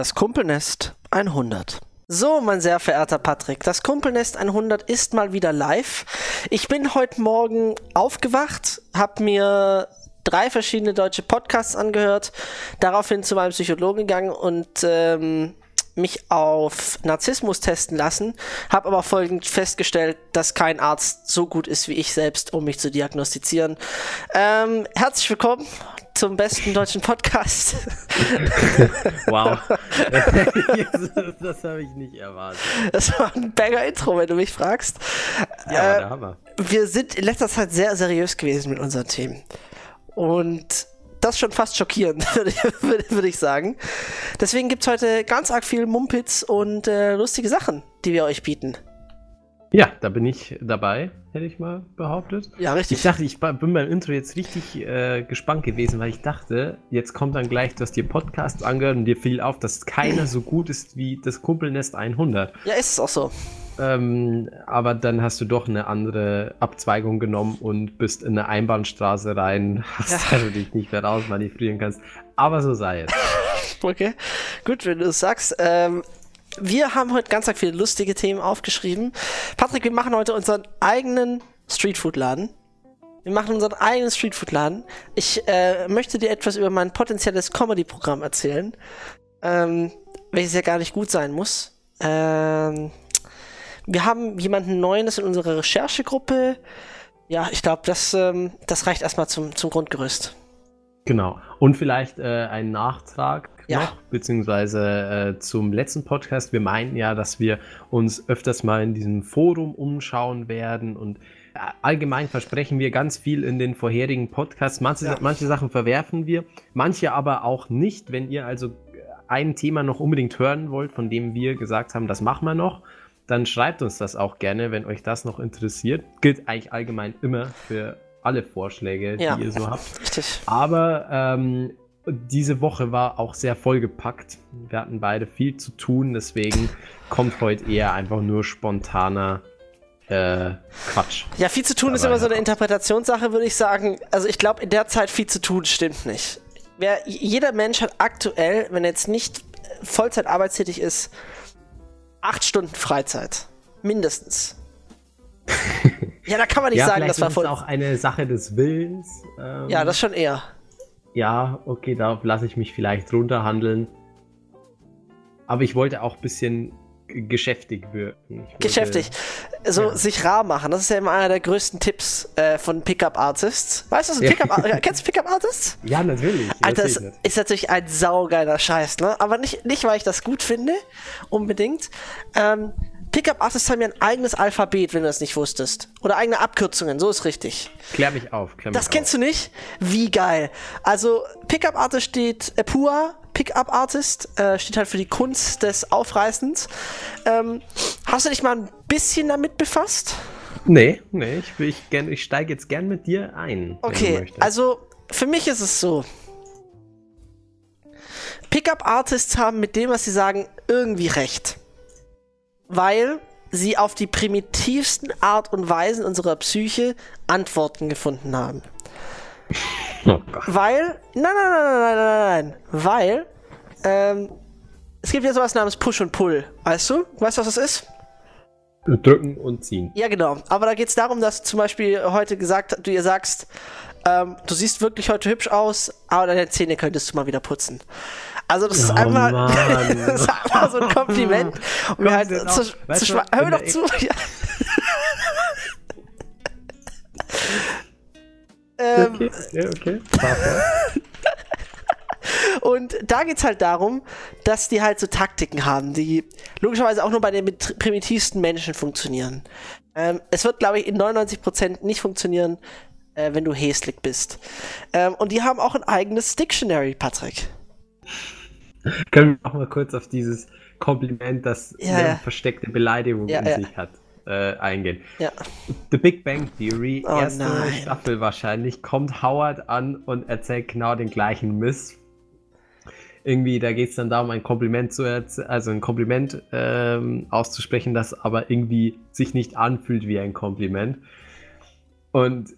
Das Kumpelnest 100. So, mein sehr verehrter Patrick, das Kumpelnest 100 ist mal wieder live. Ich bin heute Morgen aufgewacht, habe mir drei verschiedene deutsche Podcasts angehört, daraufhin zu meinem Psychologen gegangen und ähm, mich auf Narzissmus testen lassen, habe aber folgend festgestellt, dass kein Arzt so gut ist wie ich selbst, um mich zu diagnostizieren. Ähm, herzlich willkommen zum besten deutschen Podcast. wow. das habe ich nicht erwartet. Das war ein Banger-Intro, wenn du mich fragst. Ja, äh, der Hammer. Wir sind in letzter Zeit sehr seriös gewesen mit unseren Themen. Und das schon fast schockierend, würde ich, würd ich, sagen. Deswegen gibt es heute ganz arg viel Mumpitz und äh, lustige Sachen, die wir euch bieten. Ja, da bin ich dabei, hätte ich mal behauptet. Ja, richtig. Ich dachte, ich bin beim Intro jetzt richtig äh, gespannt gewesen, weil ich dachte, jetzt kommt dann gleich, du hast dir Podcast angehört und dir fiel auf, dass keiner so gut ist wie das Kumpelnest 100. Ja, ist es auch so. Ähm, aber dann hast du doch eine andere Abzweigung genommen und bist in eine Einbahnstraße rein, hast ja. du dich nicht mehr rausmanövrieren kannst. Aber so sei es. okay, gut, wenn du es sagst. Ähm, wir haben heute ganz viele lustige Themen aufgeschrieben. Patrick, wir machen heute unseren eigenen Streetfood-Laden. Wir machen unseren eigenen Streetfood-Laden. Ich äh, möchte dir etwas über mein potenzielles Comedy-Programm erzählen, ähm, welches ja gar nicht gut sein muss. Ähm, wir haben jemanden Neues in unserer Recherchegruppe. Ja, ich glaube, das, ähm, das reicht erstmal zum, zum Grundgerüst. Genau. Und vielleicht äh, ein Nachtrag ja. noch, beziehungsweise äh, zum letzten Podcast. Wir meinten ja, dass wir uns öfters mal in diesem Forum umschauen werden und äh, allgemein versprechen wir ganz viel in den vorherigen Podcasts. Manche, ja. manche Sachen verwerfen wir, manche aber auch nicht. Wenn ihr also ein Thema noch unbedingt hören wollt, von dem wir gesagt haben, das machen wir noch, dann schreibt uns das auch gerne, wenn euch das noch interessiert. Gilt eigentlich allgemein immer für alle Vorschläge, ja, die ihr so habt. Richtig. Aber ähm, diese Woche war auch sehr vollgepackt. Wir hatten beide viel zu tun, deswegen kommt heute eher einfach nur spontaner äh, Quatsch. Ja, viel zu tun ist immer so eine Interpretationssache, würde ich sagen. Also ich glaube, in der Zeit viel zu tun stimmt nicht. Wer, jeder Mensch hat aktuell, wenn er jetzt nicht Vollzeit arbeitstätig ist, acht Stunden Freizeit. Mindestens. ja, da kann man nicht ja, sagen, das war voll. Das ist auch eine Sache des Willens. Ähm, ja, das schon eher. Ja, okay, da lasse ich mich vielleicht runterhandeln. Aber ich wollte auch ein bisschen geschäftig wirken. geschäftig. So ja. sich rar machen, das ist ja immer einer der größten Tipps äh, von Pickup-Artists. Weißt du, was ein Pickup ja. kennst du Pickup-Artists? Ja, natürlich. Alter, das ist natürlich ein saugeiler Scheiß, ne? Aber nicht, nicht, weil ich das gut finde, unbedingt. Ähm, Pickup-Artists haben ja ein eigenes Alphabet, wenn du das nicht wusstest. Oder eigene Abkürzungen, so ist richtig. Klär mich auf. Klär mich das auf. kennst du nicht? Wie geil. Also, Pickup-Artist steht äh, Pua, Pickup-Artist, äh, steht halt für die Kunst des Aufreißens. Ähm, hast du dich mal ein bisschen damit befasst? Nee, nee, ich, ich, ich steige jetzt gern mit dir ein. Okay, also für mich ist es so. Pickup-Artists haben mit dem, was sie sagen, irgendwie recht weil sie auf die primitivsten Art und Weisen unserer Psyche Antworten gefunden haben. Oh weil, nein, nein, nein, nein, nein, nein, nein, weil ähm, es gibt ja sowas namens Push und Pull, weißt du? Weißt du, was das ist? Drücken und ziehen. Ja, genau. Aber da geht es darum, dass zum Beispiel heute gesagt, du ihr sagst, ähm, du siehst wirklich heute hübsch aus, aber deine Zähne könntest du mal wieder putzen. Also das ist, oh, einfach, das ist einfach so ein Kompliment. Und mir halt zu, zu Hör mir doch zu. Ja. ähm, okay, okay, okay. Und da geht es halt darum, dass die halt so Taktiken haben, die logischerweise auch nur bei den primitivsten Menschen funktionieren. Ähm, es wird, glaube ich, in 99% nicht funktionieren, äh, wenn du häslich bist. Ähm, und die haben auch ein eigenes Dictionary, Patrick. Können wir noch mal kurz auf dieses Kompliment, das ja, eine ja. versteckte Beleidigung ja, in sich hat, äh, eingehen. Ja. The Big Bang Theory, oh, erste nein. Staffel wahrscheinlich, kommt Howard an und erzählt genau den gleichen Mist. Irgendwie, da geht es dann darum, ein Kompliment zu also ein Kompliment ähm, auszusprechen, das aber irgendwie sich nicht anfühlt wie ein Kompliment. Und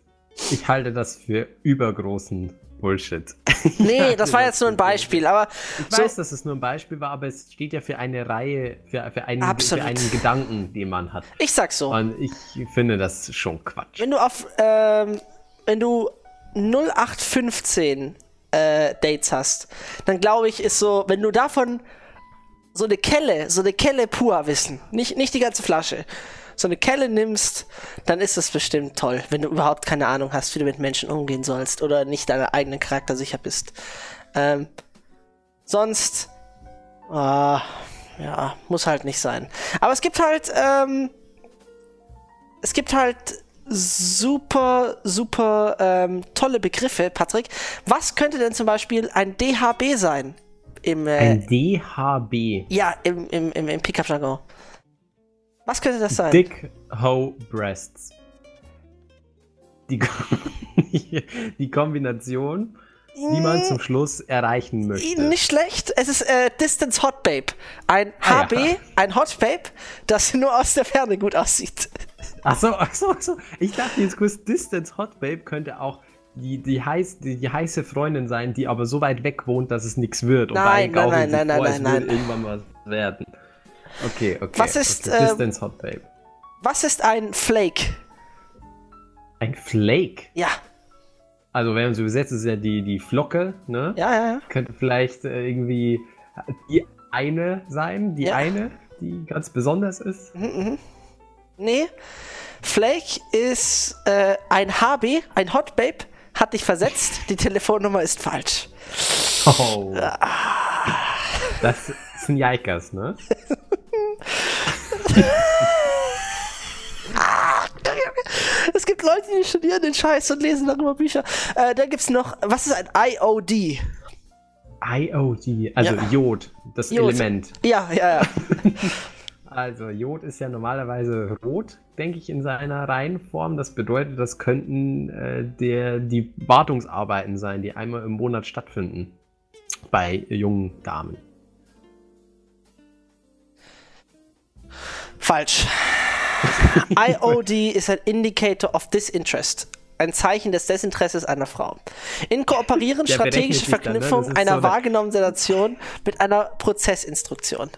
ich halte das für übergroßen Bullshit. Nee, das war jetzt nur ein Beispiel, aber. Ich so weiß, dass es nur ein Beispiel war, aber es steht ja für eine Reihe, für, für, einen, für einen Gedanken, den man hat. Ich sag so. Und ich finde das schon Quatsch. Wenn du auf, ähm, wenn du 0815 äh, Dates hast, dann glaube ich, ist so, wenn du davon so eine Kelle, so eine Kelle pur wissen, nicht, nicht die ganze Flasche, so eine Kelle nimmst, dann ist das bestimmt toll, wenn du überhaupt keine Ahnung hast, wie du mit Menschen umgehen sollst oder nicht deinen eigenen Charakter sicher bist. Ähm, sonst, äh, ja, muss halt nicht sein. Aber es gibt halt, ähm, es gibt halt super, super ähm, tolle Begriffe, Patrick. Was könnte denn zum Beispiel ein DHB sein? Im, äh, ein DHB? Ja, im, im, im, im Pickup-Jargon. Was könnte das sein? Dick Hoe Breasts. Die, die Kombination, die man zum Schluss erreichen möchte. Nicht schlecht. Es ist äh, Distance Hot Babe. Ein ah, HB, ja. ein Hot Babe, das nur aus der Ferne gut aussieht. Achso, achso, achso. Ich dachte jetzt kurz, Distance Hot Babe könnte auch die, die, heiß, die, die, heiße Freundin sein, die aber so weit weg wohnt, dass es nichts wird. Und nein, nein, nein, nein, nein, nein, nein. irgendwann was werden. Okay, okay. Was ist, okay. Distance ähm, Hot Babe. Was ist ein Flake? Ein Flake? Ja. Also, wenn man so übersetzt, ist ja die, die Flocke, ne? Ja, ja, ja. Könnte vielleicht äh, irgendwie die eine sein, die ja. eine, die ganz besonders ist. Mhm, mhm. Nee. Flake ist äh, ein HB, ein Hot Babe, hat dich versetzt. Die Telefonnummer ist falsch. Oh. Das sind Jaikas, ne? es gibt Leute, die studieren den Scheiß und lesen darüber Bücher. Äh, da gibt es noch, was ist ein IOD? IOD, also ja. Jod, das Jod. Element. Ja, ja, ja. also Jod ist ja normalerweise rot, denke ich, in seiner Reihenform. Das bedeutet, das könnten äh, der, die Wartungsarbeiten sein, die einmal im Monat stattfinden bei jungen Damen. Falsch. IOD ist ein Indicator of Disinterest. Ein Zeichen des Desinteresses einer Frau. In Kooperieren strategische Verknüpfung dann, ne? einer so wahrgenommenen Situation mit einer Prozessinstruktion.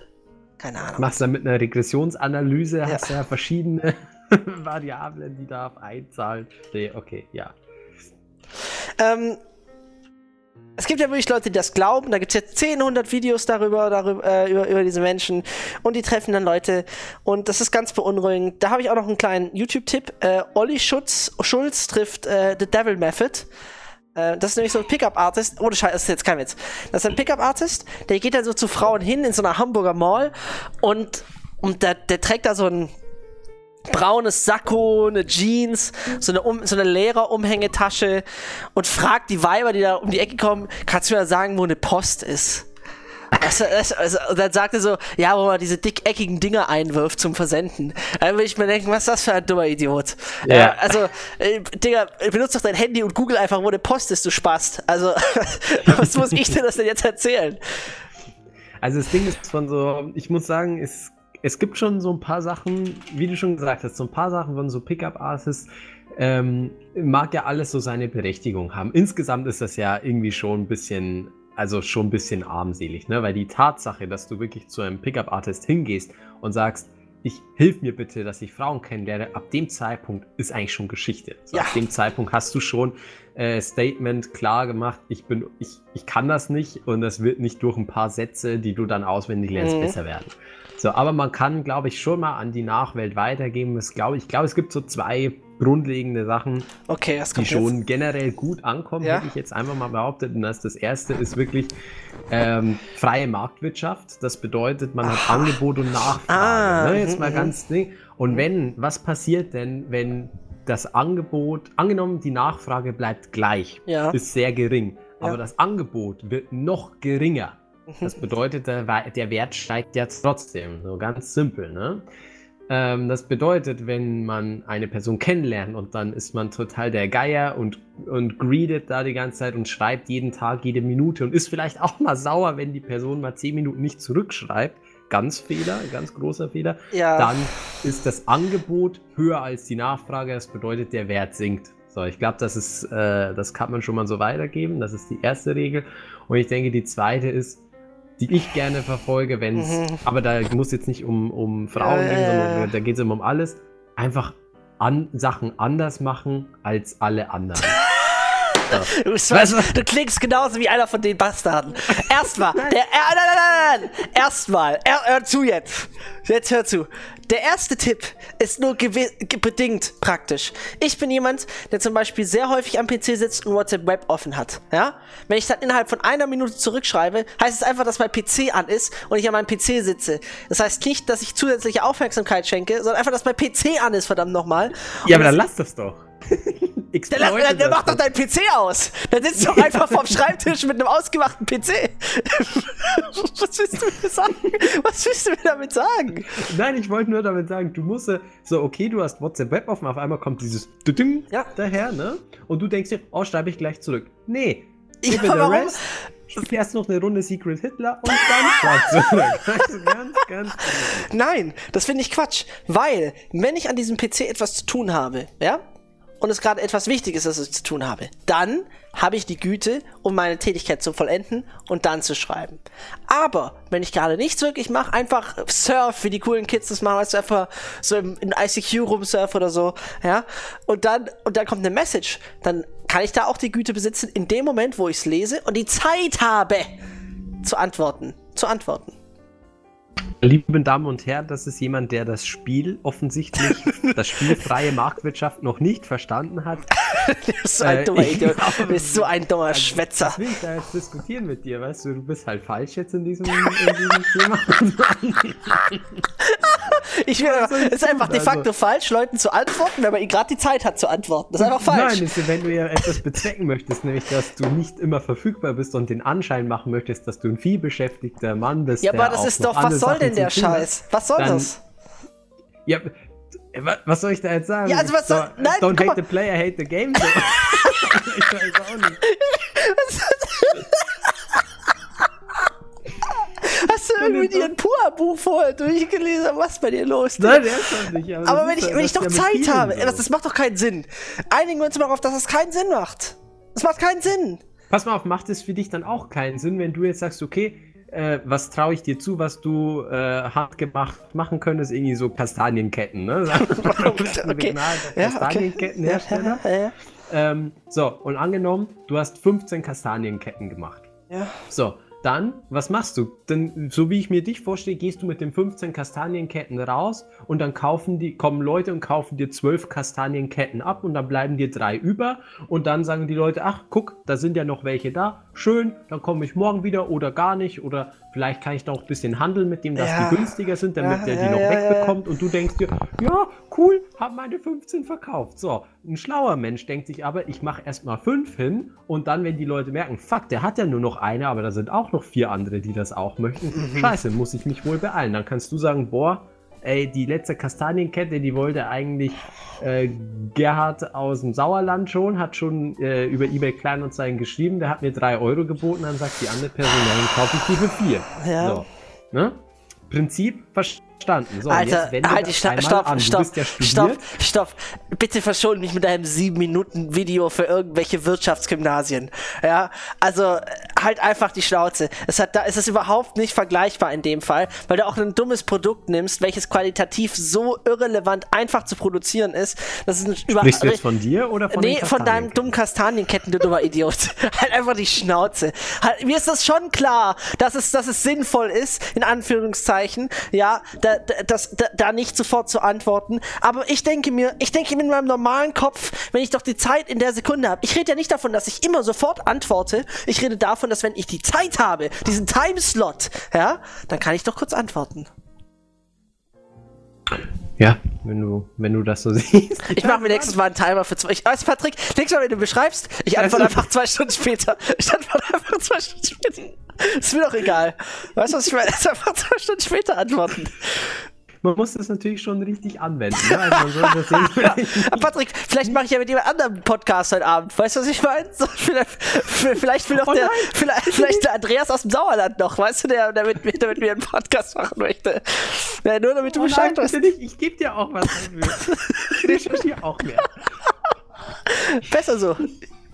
Keine Ahnung. Machst du mit einer Regressionsanalyse, ja. hast ja verschiedene Variablen, die da einzahlen. Nee, okay, ja. Ähm, es gibt ja wirklich Leute, die das glauben. Da gibt es jetzt 10, 100 Videos darüber, darüber äh, über, über diese Menschen. Und die treffen dann Leute. Und das ist ganz beunruhigend. Da habe ich auch noch einen kleinen YouTube-Tipp. Äh, Olli Schutz, Schulz trifft äh, The Devil Method. Äh, das ist nämlich so ein Pickup-Artist. Oh, das ist jetzt kein Witz. Das ist ein Pickup-Artist, der geht dann so zu Frauen hin in so einer Hamburger Mall. Und, und der, der trägt da so ein braunes Sakko, eine Jeans, so eine, um, so eine Lehrerumhängetasche und fragt die Weiber, die da um die Ecke kommen, kannst du mir sagen, wo eine Post ist? Also, also, und dann sagt er so, ja, wo man diese dickeckigen Dinger einwirft zum Versenden. Dann will ich mir denken, was ist das für ein dummer Idiot? Ja. Äh, also, äh, Digga, benutzt doch dein Handy und google einfach, wo eine Post ist, du Spast. Also, was muss ich dir das denn jetzt erzählen? Also das Ding ist von so, ich muss sagen, es es gibt schon so ein paar Sachen, wie du schon gesagt hast, so ein paar Sachen von so Pickup-Artists, ähm, mag ja alles so seine Berechtigung haben. Insgesamt ist das ja irgendwie schon ein bisschen, also schon ein bisschen armselig, ne? Weil die Tatsache, dass du wirklich zu einem Pickup-Artist hingehst und sagst, ich hilf mir bitte, dass ich Frauen kennenlerne, ab dem Zeitpunkt ist eigentlich schon Geschichte. So, ja. Ab dem Zeitpunkt hast du schon äh, Statement klar gemacht, ich bin, ich, ich kann das nicht und das wird nicht durch ein paar Sätze, die du dann auswendig lernst, mhm. besser werden. So, aber man kann, glaube ich, schon mal an die Nachwelt weitergeben. Es, glaub, ich glaube, es gibt so zwei grundlegende Sachen, okay, die schon jetzt. generell gut ankommen, ja? hätte ich jetzt einfach mal behauptet. Und das, das erste ist wirklich ähm, freie Marktwirtschaft. Das bedeutet, man hat ah. Angebot und Nachfrage. Ah, ne? Jetzt mal mhm, ganz mhm. Ding. Und wenn, was passiert denn, wenn das Angebot, angenommen, die Nachfrage bleibt gleich, ja. ist sehr gering, aber ja. das Angebot wird noch geringer das bedeutet, der, Wert steigt ja trotzdem. So ganz simpel, ne? Ähm, das bedeutet, wenn man eine Person kennenlernt und dann ist man total der Geier und, und greedet da die ganze Zeit und schreibt jeden Tag, jede Minute und ist vielleicht auch mal sauer, wenn die Person mal zehn Minuten nicht zurückschreibt. Ganz Fehler, ganz großer Fehler. Ja. Dann ist das Angebot höher als die Nachfrage. Das bedeutet, der Wert sinkt. So, ich glaube, das ist, äh, das kann man schon mal so weitergeben. Das ist die erste Regel. Und ich denke, die zweite ist, die ich gerne verfolge, wenn es, mhm. aber da muss jetzt nicht um, um Frauen ja, gehen, sondern da geht es immer um alles. Einfach an, Sachen anders machen als alle anderen. Du, weißt, du, klingst genauso wie einer von den Bastarden. Erstmal, der, äh, nein, nein, nein, nein. Erstmal, er, hör zu jetzt. Jetzt hör zu. Der erste Tipp ist nur bedingt praktisch. Ich bin jemand, der zum Beispiel sehr häufig am PC sitzt und WhatsApp Web offen hat. Ja? Wenn ich dann innerhalb von einer Minute zurückschreibe, heißt es einfach, dass mein PC an ist und ich an meinem PC sitze. Das heißt nicht, dass ich zusätzliche Aufmerksamkeit schenke, sondern einfach, dass mein PC an ist, verdammt nochmal. Ja, aber dann lass das doch. der, der, der macht doch dein PC aus. Der sitzt doch einfach vorm Schreibtisch mit einem ausgemachten PC. Was willst du mir sagen? Was willst du mir damit sagen? Nein, ich wollte nur damit sagen, du musst so, okay, du hast WhatsApp Web offen, auf einmal kommt dieses ja. daher, ne? Und du denkst dir, oh, schreibe ich gleich zurück. Nee. Ja, warum? Rest, spiel erst noch eine Runde Secret Hitler und dann zurück. ganz, ganz Nein, das finde ich Quatsch. Weil, wenn ich an diesem PC etwas zu tun habe, ja, und es gerade etwas Wichtiges, das ich zu tun habe, dann habe ich die Güte, um meine Tätigkeit zu vollenden und dann zu schreiben. Aber wenn ich gerade nichts wirklich mache, einfach surf, wie die coolen Kids das machen, also einfach so im, in ICQ rumsurf oder so, ja, und dann, und dann kommt eine Message, dann kann ich da auch die Güte besitzen, in dem Moment, wo ich es lese und die Zeit habe, zu antworten, zu antworten. Liebe Damen und Herren, das ist jemand, der das Spiel offensichtlich, das Spiel freie Marktwirtschaft noch nicht verstanden hat. du bist so ein äh, dummer Idiot. Du bist so ein dummer also, Schwätzer. Was will ich da jetzt diskutieren mit dir, weißt du? Du bist halt falsch jetzt in diesem, in diesem Thema. ich will, es ist einfach de facto also, falsch, Leuten zu antworten, wenn man gerade die Zeit hat zu antworten. Das ist einfach falsch. Nein, ist, wenn du ja etwas bezwecken möchtest, nämlich, dass du nicht immer verfügbar bist und den Anschein machen möchtest, dass du ein vielbeschäftigter Mann bist. Ja, aber das ist doch, was soll denn denn der Scheiß? Was soll dann, das? Ja, was soll ich da jetzt sagen? Ja, also was soll. Nein, Don't hate the player, hate the game. Ich weiß auch nicht. Hast du irgendwie dir ein Pua-Buch vorher durchgelesen? Was ist bei dir los? Nein, der ist doch nicht. Aber, aber wenn ich, wenn ich doch Zeit habe, so. das, das macht doch keinen Sinn. Einigen wir uns mal darauf, dass das keinen Sinn macht. Das macht keinen Sinn. Pass mal auf, macht es für dich dann auch keinen Sinn, wenn du jetzt sagst, okay, äh, was traue ich dir zu, was du äh, handgemacht machen könntest? Irgendwie so Kastanienketten, ne? okay. Ja, ja, ja, ähm, so, und angenommen, du hast 15 Kastanienketten gemacht. Ja. So, dann, was machst du? Denn, so wie ich mir dich vorstelle, gehst du mit den 15 Kastanienketten raus und dann kaufen die, kommen Leute und kaufen dir 12 Kastanienketten ab und dann bleiben dir drei über und dann sagen die Leute, ach, guck, da sind ja noch welche da, schön, dann komme ich morgen wieder oder gar nicht oder vielleicht kann ich da auch ein bisschen handeln mit dem, dass ja. die günstiger sind, damit ja, der die ja, noch wegbekommt und du denkst dir, ja, cool, hab meine 15 verkauft. So, ein schlauer Mensch denkt sich aber, ich mache erstmal fünf hin und dann, wenn die Leute merken, fuck, der hat ja nur noch eine, aber da sind auch noch vier andere, die das auch möchten. Mhm. Scheiße, muss ich mich wohl beeilen. Dann kannst du sagen, boah, ey, die letzte Kastanienkette, die wollte eigentlich äh, Gerhard aus dem Sauerland schon, hat schon äh, über eBay Kleinanzeigen geschrieben, der hat mir drei Euro geboten, dann sagt die andere Person, dann kaufe ich die für vier. Ja. So, ne? Prinzip verstanden verstanden. So, Alter, halt die Sta stopp, an. stopp, ja stopp, stopp. Bitte verschone mich mit deinem 7-Minuten-Video für irgendwelche Wirtschaftsgymnasien. Ja, also halt einfach die Schnauze. Es hat, da ist es überhaupt nicht vergleichbar in dem Fall, weil du auch ein dummes Produkt nimmst, welches qualitativ so irrelevant einfach zu produzieren ist. Das ist über Sprichst du jetzt von dir oder von Nee, von deinem dummen Kastanienketten, du dummer Idiot. halt einfach die Schnauze. Halt, mir ist das schon klar, dass es, dass es sinnvoll ist, in Anführungszeichen, ja, da das, da, da nicht sofort zu antworten. Aber ich denke mir, ich denke mir in meinem normalen Kopf, wenn ich doch die Zeit in der Sekunde habe. Ich rede ja nicht davon, dass ich immer sofort antworte. Ich rede davon, dass wenn ich die Zeit habe, diesen Timeslot, ja, dann kann ich doch kurz antworten. Ja, wenn du, wenn du das so siehst. Ich mache mir nächstes Mal einen Timer für zwei. Ich weiß, Patrick, nächstes Mal, wenn du beschreibst, ich antworte einfach zwei Stunden später. Ich antworte einfach zwei Stunden später. Ist mir doch egal. Weißt du, was ich meine? Jetzt einfach zwei Stunden später antworten man muss das natürlich schon richtig anwenden. Ne? Also das Patrick, vielleicht mache ich ja mit jemand anderem Podcast heute Abend. Weißt du, was ich meine? So, vielleicht, vielleicht, will doch oh der, vielleicht, vielleicht der Andreas aus dem Sauerland noch, weißt du, der, der, mit, der mit mir einen Podcast machen möchte. Ja, nur damit du oh Bescheid weißt. Ich gebe dir auch was dafür. Ich recherchiere auch mehr. Besser so.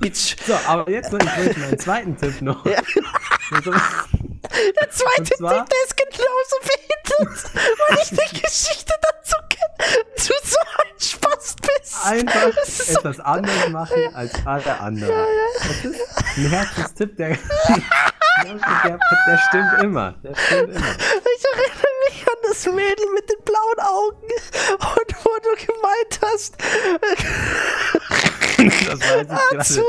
Bitch. So, aber jetzt noch, ich meinen zweiten Tipp noch. Ja. Der zweite Tipp, der ist genauso behindert, weil ich die Geschichte dazu kenne. Du so ein Spaß bist. Einfach etwas anderes machen als alle anderen. Ja, ja. Das ist ein Herzenstipp, der, der, der stimmt immer. Der stimmt immer. Ich erinnere mich an das Mädel mit den blauen Augen und wo du gemeint hast. das weiß ich gerade.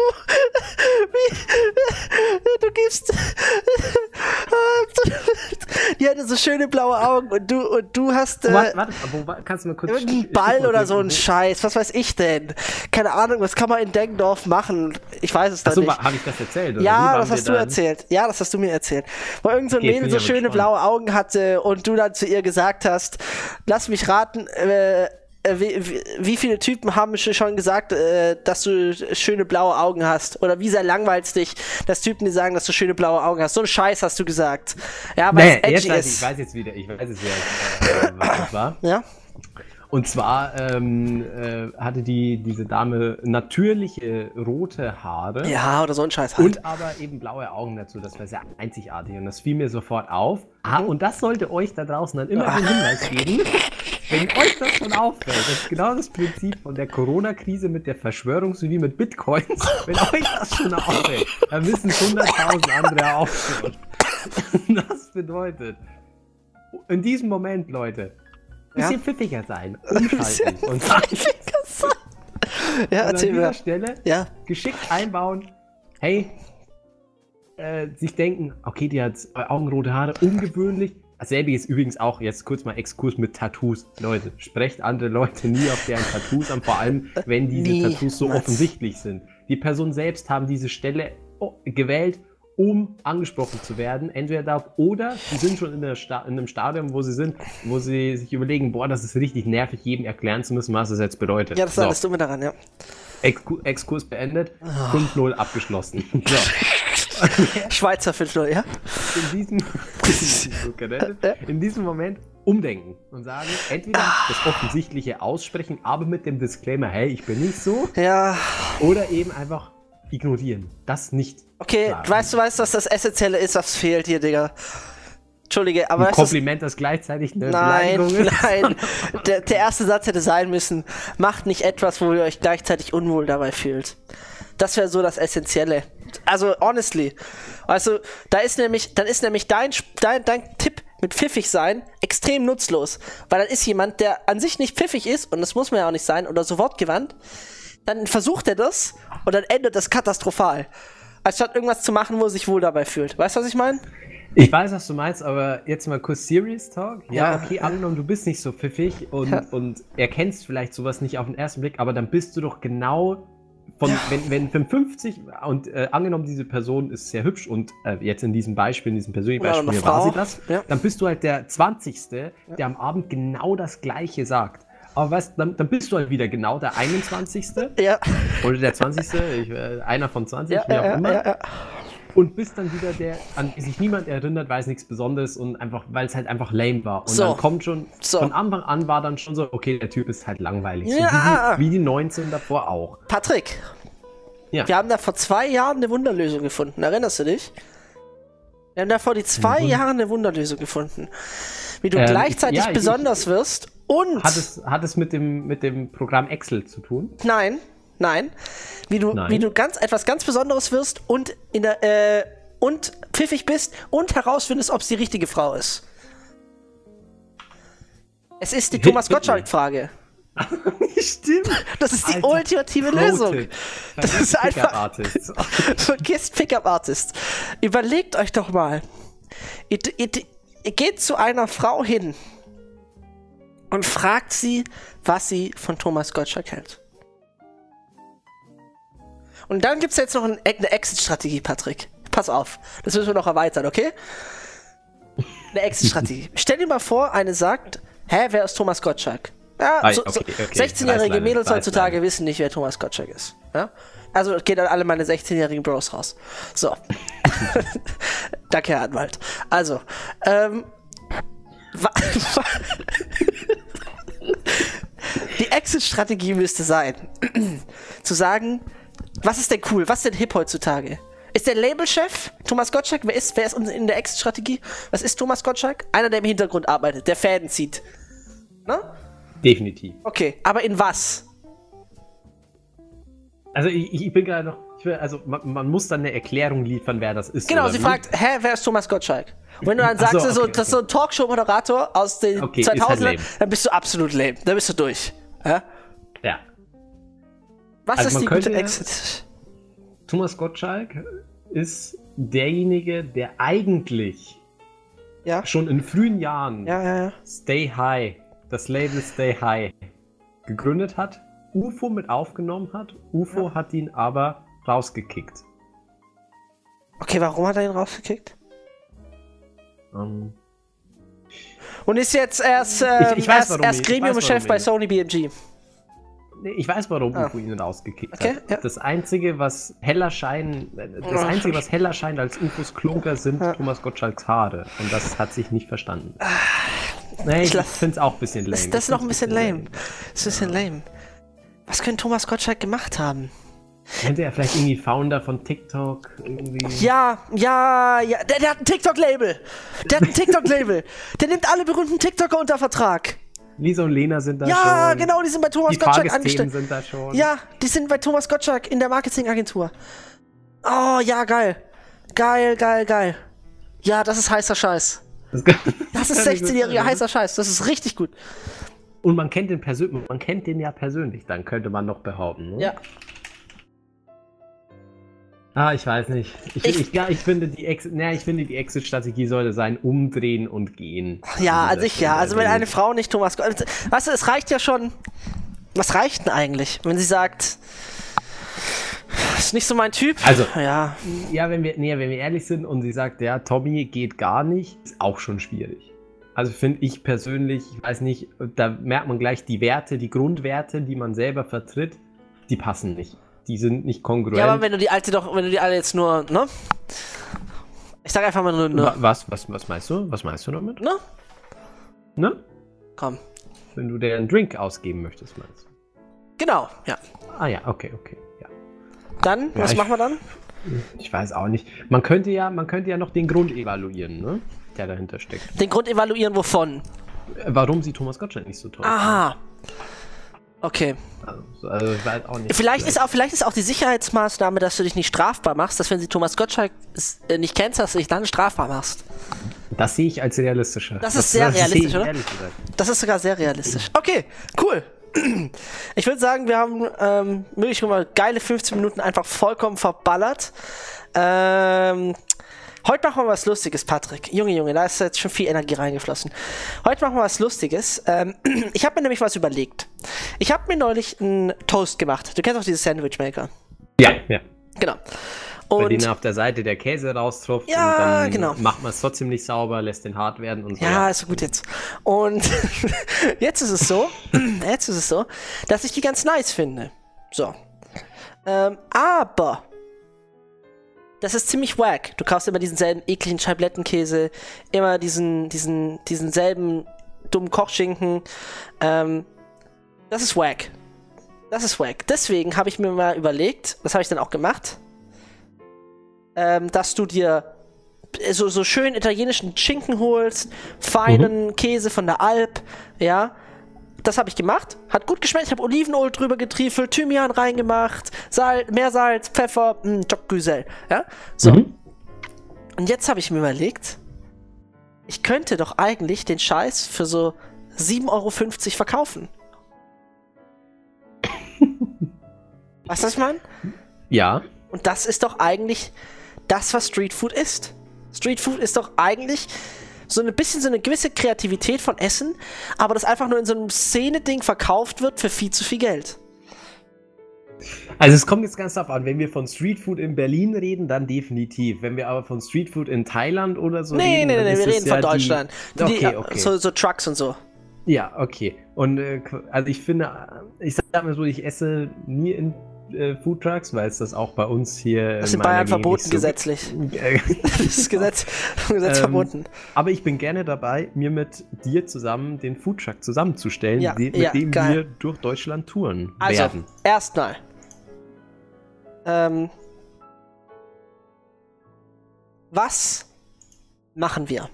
Wie, du gibst. Die hatte so schöne blaue Augen und du und du hast. Äh, warte, warte, kannst du mal kurz. Irgendein Ball oder so ein Scheiß. Was weiß ich denn? Keine Ahnung, was kann man in Denkendorf machen? Ich weiß es Achso, nicht. habe ich das erzählt? Oder ja, das hast du dann? erzählt. Ja, das hast du mir erzählt. Wo irgend so ein okay, Mädel so schöne blaue Augen hatte und du dann zu ihr gesagt hast, lass mich raten, äh, wie, wie, viele Typen haben schon gesagt, äh, dass du schöne blaue Augen hast? Oder wie sehr langweilt dich, dass Typen, die sagen, dass du schöne blaue Augen hast? So ein Scheiß hast du gesagt. Ja, weil nee, es edgy ist. Ich, ich weiß jetzt wieder, ich weiß jetzt wieder, äh, was das war. Ja. Und zwar ähm, äh, hatte die, diese Dame natürliche rote Haare. Ja, oder so ein Scheiß halt. Und aber eben blaue Augen dazu. Das war sehr einzigartig. Und das fiel mir sofort auf. Ah, und das sollte euch da draußen dann immer den Hinweis geben. Wenn euch das schon auffällt, das ist genau das Prinzip von der Corona-Krise mit der Verschwörung sowie mit Bitcoins. Wenn euch das schon auffällt, dann wissen 100.000 andere auch schon. Das bedeutet, in diesem Moment, Leute, bisschen ja? pfiffiger sein, umschalten und sein. Ja, und an dieser mir. Stelle ja. geschickt einbauen, hey, äh, sich denken, okay, die hat augenrote Haare, ungewöhnlich. Ist übrigens auch, jetzt kurz mal Exkurs mit Tattoos. Leute, sprecht andere Leute nie auf deren Tattoos an, vor allem wenn diese nie. Tattoos so offensichtlich sind. Die Personen selbst haben diese Stelle oh, gewählt, um angesprochen zu werden. Entweder da oder sie sind schon in, in, einem Stadium, wo sie sind, wo sie sich überlegen, boah, das ist richtig nervig, jedem erklären zu müssen, was es jetzt bedeutet. Ja, das so. alles Dumme daran, ja. Exku Exkurs beendet, oh. 5-0 abgeschlossen. So. Schweizer 5-0, ja? In diesem, in diesem Moment umdenken und sagen, entweder ah. das Offensichtliche aussprechen, aber mit dem Disclaimer, hey, ich bin nicht so. Ja. Oder eben einfach ignorieren. Das nicht. Okay, sagen. weißt du, weißt, dass das Essentielle ist, was fehlt hier, Digga. Entschuldige, aber. Ein Kompliment, das gleichzeitig eine Nein, nein. Der, der erste Satz hätte sein müssen: Macht nicht etwas, wo ihr euch gleichzeitig unwohl dabei fühlt. Das wäre so das Essentielle. Also, honestly. Also, da ist nämlich, dann ist nämlich dein, dein, dein Tipp mit pfiffig sein extrem nutzlos. Weil dann ist jemand, der an sich nicht pfiffig ist, und das muss man ja auch nicht sein, oder so wortgewandt, dann versucht er das und dann endet das katastrophal. Anstatt irgendwas zu machen, wo er sich wohl dabei fühlt. Weißt du, was ich meine? Ich weiß, was du meinst, aber jetzt mal kurz Serious Talk. Ja, ja okay, angenommen, du bist nicht so pfiffig und, ja. und erkennst vielleicht sowas nicht auf den ersten Blick, aber dann bist du doch genau von, ja. wenn, wenn 55 und äh, angenommen, diese Person ist sehr hübsch und äh, jetzt in diesem Beispiel, in diesem persönlichen Beispiel war sie das, dann bist du halt der 20. der am Abend genau das Gleiche sagt. Aber weißt, dann, dann bist du halt wieder genau der 21. Ja. Oder der 20. Ich, äh, einer von 20, ja, wie auch ja, immer. Und bist dann wieder der, an den sich niemand erinnert, weil es nichts Besonderes und einfach, weil es halt einfach lame war. Und so. dann kommt schon, so. von Anfang an war dann schon so, okay, der Typ ist halt langweilig. Ja. So wie, wie die 19 davor auch. Patrick. Ja. Wir haben da vor zwei Jahren eine Wunderlösung gefunden. Erinnerst du dich? Wir haben da vor die zwei. Jahren eine Wunderlösung gefunden. Wie du ähm, gleichzeitig ja, besonders ich, wirst und. Hat es, hat es mit, dem, mit dem Programm Excel zu tun? Nein, nein. Wie du, nein. Wie du ganz, etwas ganz Besonderes wirst und, in der, äh, und pfiffig bist und herausfindest, ob es die richtige Frau ist. Es ist die Thomas Gottschalk-Frage. Stimmt. Das ist die Alter, ultimative Lösung. Das, das ist einfach. Vergisst Pickup Artist. Überlegt euch doch mal. Ihr, ihr, ihr geht zu einer Frau hin und fragt sie, was sie von Thomas Gottschalk hält. Und dann gibt es jetzt noch eine Exit-Strategie, Patrick. Pass auf, das müssen wir noch erweitern, okay? Eine Exit-Strategie. Stell dir mal vor, eine sagt, hä, wer ist Thomas Gottschalk? Ja, so, okay, okay. 16-jährige Mädels heutzutage wissen nicht, wer Thomas Gottschalk ist. Ja? Also geht an alle meine 16-jährigen Bros raus. So. Danke, Herr Anwalt. Also, ähm, die Exit-Strategie müsste sein, zu sagen, was ist denn cool, was ist denn hip heutzutage? Ist der Labelchef Thomas Gottschalk? Wer ist, wer ist in der Exit-Strategie? Was ist Thomas Gottschalk? Einer, der im Hintergrund arbeitet, der Fäden zieht. Ne? Definitiv. Okay, aber in was? Also ich, ich bin gerade noch, will, also man, man, muss dann eine Erklärung liefern, wer das ist. Genau, sie nicht? fragt, hä, wer ist Thomas Gottschalk? Und wenn du dann sagst, so, okay, so, das ist so ein Talkshow-Moderator aus den okay, 2000ern, halt dann bist du absolut lame. Dann bist du durch. Ja. ja. Was also ist die gute Exit? Thomas Gottschalk ist derjenige, der eigentlich ja? schon in frühen Jahren ja, ja, Stay High, das Label Stay High, gegründet hat, UFO mit aufgenommen hat. UFO hat ihn aber rausgekickt. Okay, warum hat er ihn rausgekickt? Um, ähm. Und ist jetzt erst, äh, ich, ich weiß, erst, erst Gremiumchef bei Sony BMG. Ich weiß, warum ah. UFO ihn rausgekickt okay, hat. Ja. Das Einzige, was heller scheint, das Einzige, was heller scheint als UFOs Klunker, sind ja. Thomas Gottschalks Haare. Und das hat sich nicht verstanden. Ah, nee, ich, ich finde es auch ein bisschen lame. Das, das ist noch ein bisschen lame. lame. Das ist ein bisschen lame. Was könnte Thomas Gottschalk gemacht haben? Könnte er vielleicht irgendwie Founder von TikTok irgendwie. Ja, ja, ja. Der, der hat ein TikTok-Label. Der hat ein TikTok-Label. Der nimmt alle berühmten TikToker unter Vertrag. Lisa und Lena sind da ja, schon. Ja, genau, die sind bei Thomas die Gottschalk angestellt. sind da schon. Ja, die sind bei Thomas Gottschalk in der Marketingagentur. Oh, ja, geil. Geil, geil, geil. Ja, das ist heißer Scheiß. Das, das ist 16-jähriger heißer Scheiß. Das ist richtig gut. Und man kennt den persönlich, man kennt den ja persönlich, dann könnte man noch behaupten. Ne? Ja. Ah, ich weiß nicht. Ich, ich, ich, ich finde, die Exit, na, ich finde, die Exit-Strategie sollte sein, umdrehen und gehen. Ja, also ich ja. Also wenn eine Frau nicht Thomas Weißt du, es reicht ja schon. Was reicht denn eigentlich, wenn sie sagt, ist nicht so mein Typ? Also, ja. Ja, wenn wir, nee, wenn wir ehrlich sind und sie sagt, ja, Tommy geht gar nicht, ist auch schon schwierig. Also finde ich persönlich, ich weiß nicht, da merkt man gleich die Werte, die Grundwerte, die man selber vertritt, die passen nicht die sind nicht kongruent. Ja, aber wenn du die alte doch, wenn du die alle jetzt nur, ne? Ich sag einfach mal nur, ne? Was, was, was meinst du? Was meinst du damit? Ne? Ne? Komm. Wenn du dir einen Drink ausgeben möchtest, meinst du? Genau, ja. Ah ja, okay, okay, ja. Dann, ja, was ich, machen wir dann? Ich weiß auch nicht. Man könnte ja, man könnte ja noch den Grund evaluieren, ne? Der dahinter steckt. Den Grund evaluieren wovon? Warum sie Thomas Gottschalk nicht so toll Aha. Okay. Also, also halt vielleicht, ist auch, vielleicht ist auch die Sicherheitsmaßnahme, dass du dich nicht strafbar machst, dass wenn sie Thomas Gottschalk äh, nicht kennst, dass du dich dann strafbar machst. Das sehe ich als realistischer. Das, das ist sehr das realistisch, oder? Das ist sogar sehr realistisch. Okay, cool. Ich würde sagen, wir haben ähm, möglich mal geile 15 Minuten einfach vollkommen verballert. Ähm, Heute machen wir was Lustiges, Patrick. Junge, Junge, da ist jetzt schon viel Energie reingeflossen. Heute machen wir was Lustiges. Ähm, ich habe mir nämlich was überlegt. Ich habe mir neulich einen Toast gemacht. Du kennst auch diese Sandwichmaker. Ja, ja. Genau. Und Bei denen auf der Seite der Käse raustropft ja, und dann genau. macht man es trotzdem nicht sauber, lässt den hart werden und so. Ja, ist gut jetzt. Und jetzt ist es so, jetzt ist es so, dass ich die ganz nice finde. So. Ähm, aber das ist ziemlich wack. Du kaufst immer diesen selben ekligen Scheiblettenkäse, immer diesen, diesen, diesen selben dummen Kochschinken. Ähm, das ist wack. Das ist wack. Deswegen habe ich mir mal überlegt, das habe ich dann auch gemacht, ähm, dass du dir so, so schön italienischen Schinken holst, feinen mhm. Käse von der Alp, ja, das habe ich gemacht. Hat gut geschmeckt. Ich habe Olivenöl drüber getriefelt, Thymian reingemacht, Salz, Meersalz, Pfeffer, mh, Güsel. Ja? So. Mhm. Und jetzt habe ich mir überlegt, ich könnte doch eigentlich den Scheiß für so 7,50 Euro verkaufen. weißt du, was meine? Ja. Und das ist doch eigentlich das, was Streetfood ist. Streetfood ist doch eigentlich so ein bisschen so eine gewisse Kreativität von Essen, aber das einfach nur in so einem Szene-Ding verkauft wird für viel zu viel Geld. Also es kommt jetzt ganz darauf an, wenn wir von Streetfood in Berlin reden, dann definitiv. Wenn wir aber von Streetfood in Thailand oder so nee, reden, nee, nee, nee, wir reden ja von Deutschland. Die, okay, okay. So, so, Trucks und so. Ja, okay. Und äh, also ich finde, ich sag mal so, ich esse nie in äh, Foodtrucks, weil es das auch bei uns hier. Das ist in Bayern verboten so gesetzlich. das ist Gesetz, Gesetz ähm, verboten. Aber ich bin gerne dabei, mir mit dir zusammen den Foodtruck zusammenzustellen, ja, mit ja, dem geil. wir durch Deutschland touren also, werden. Erstmal. Ähm, was machen wir?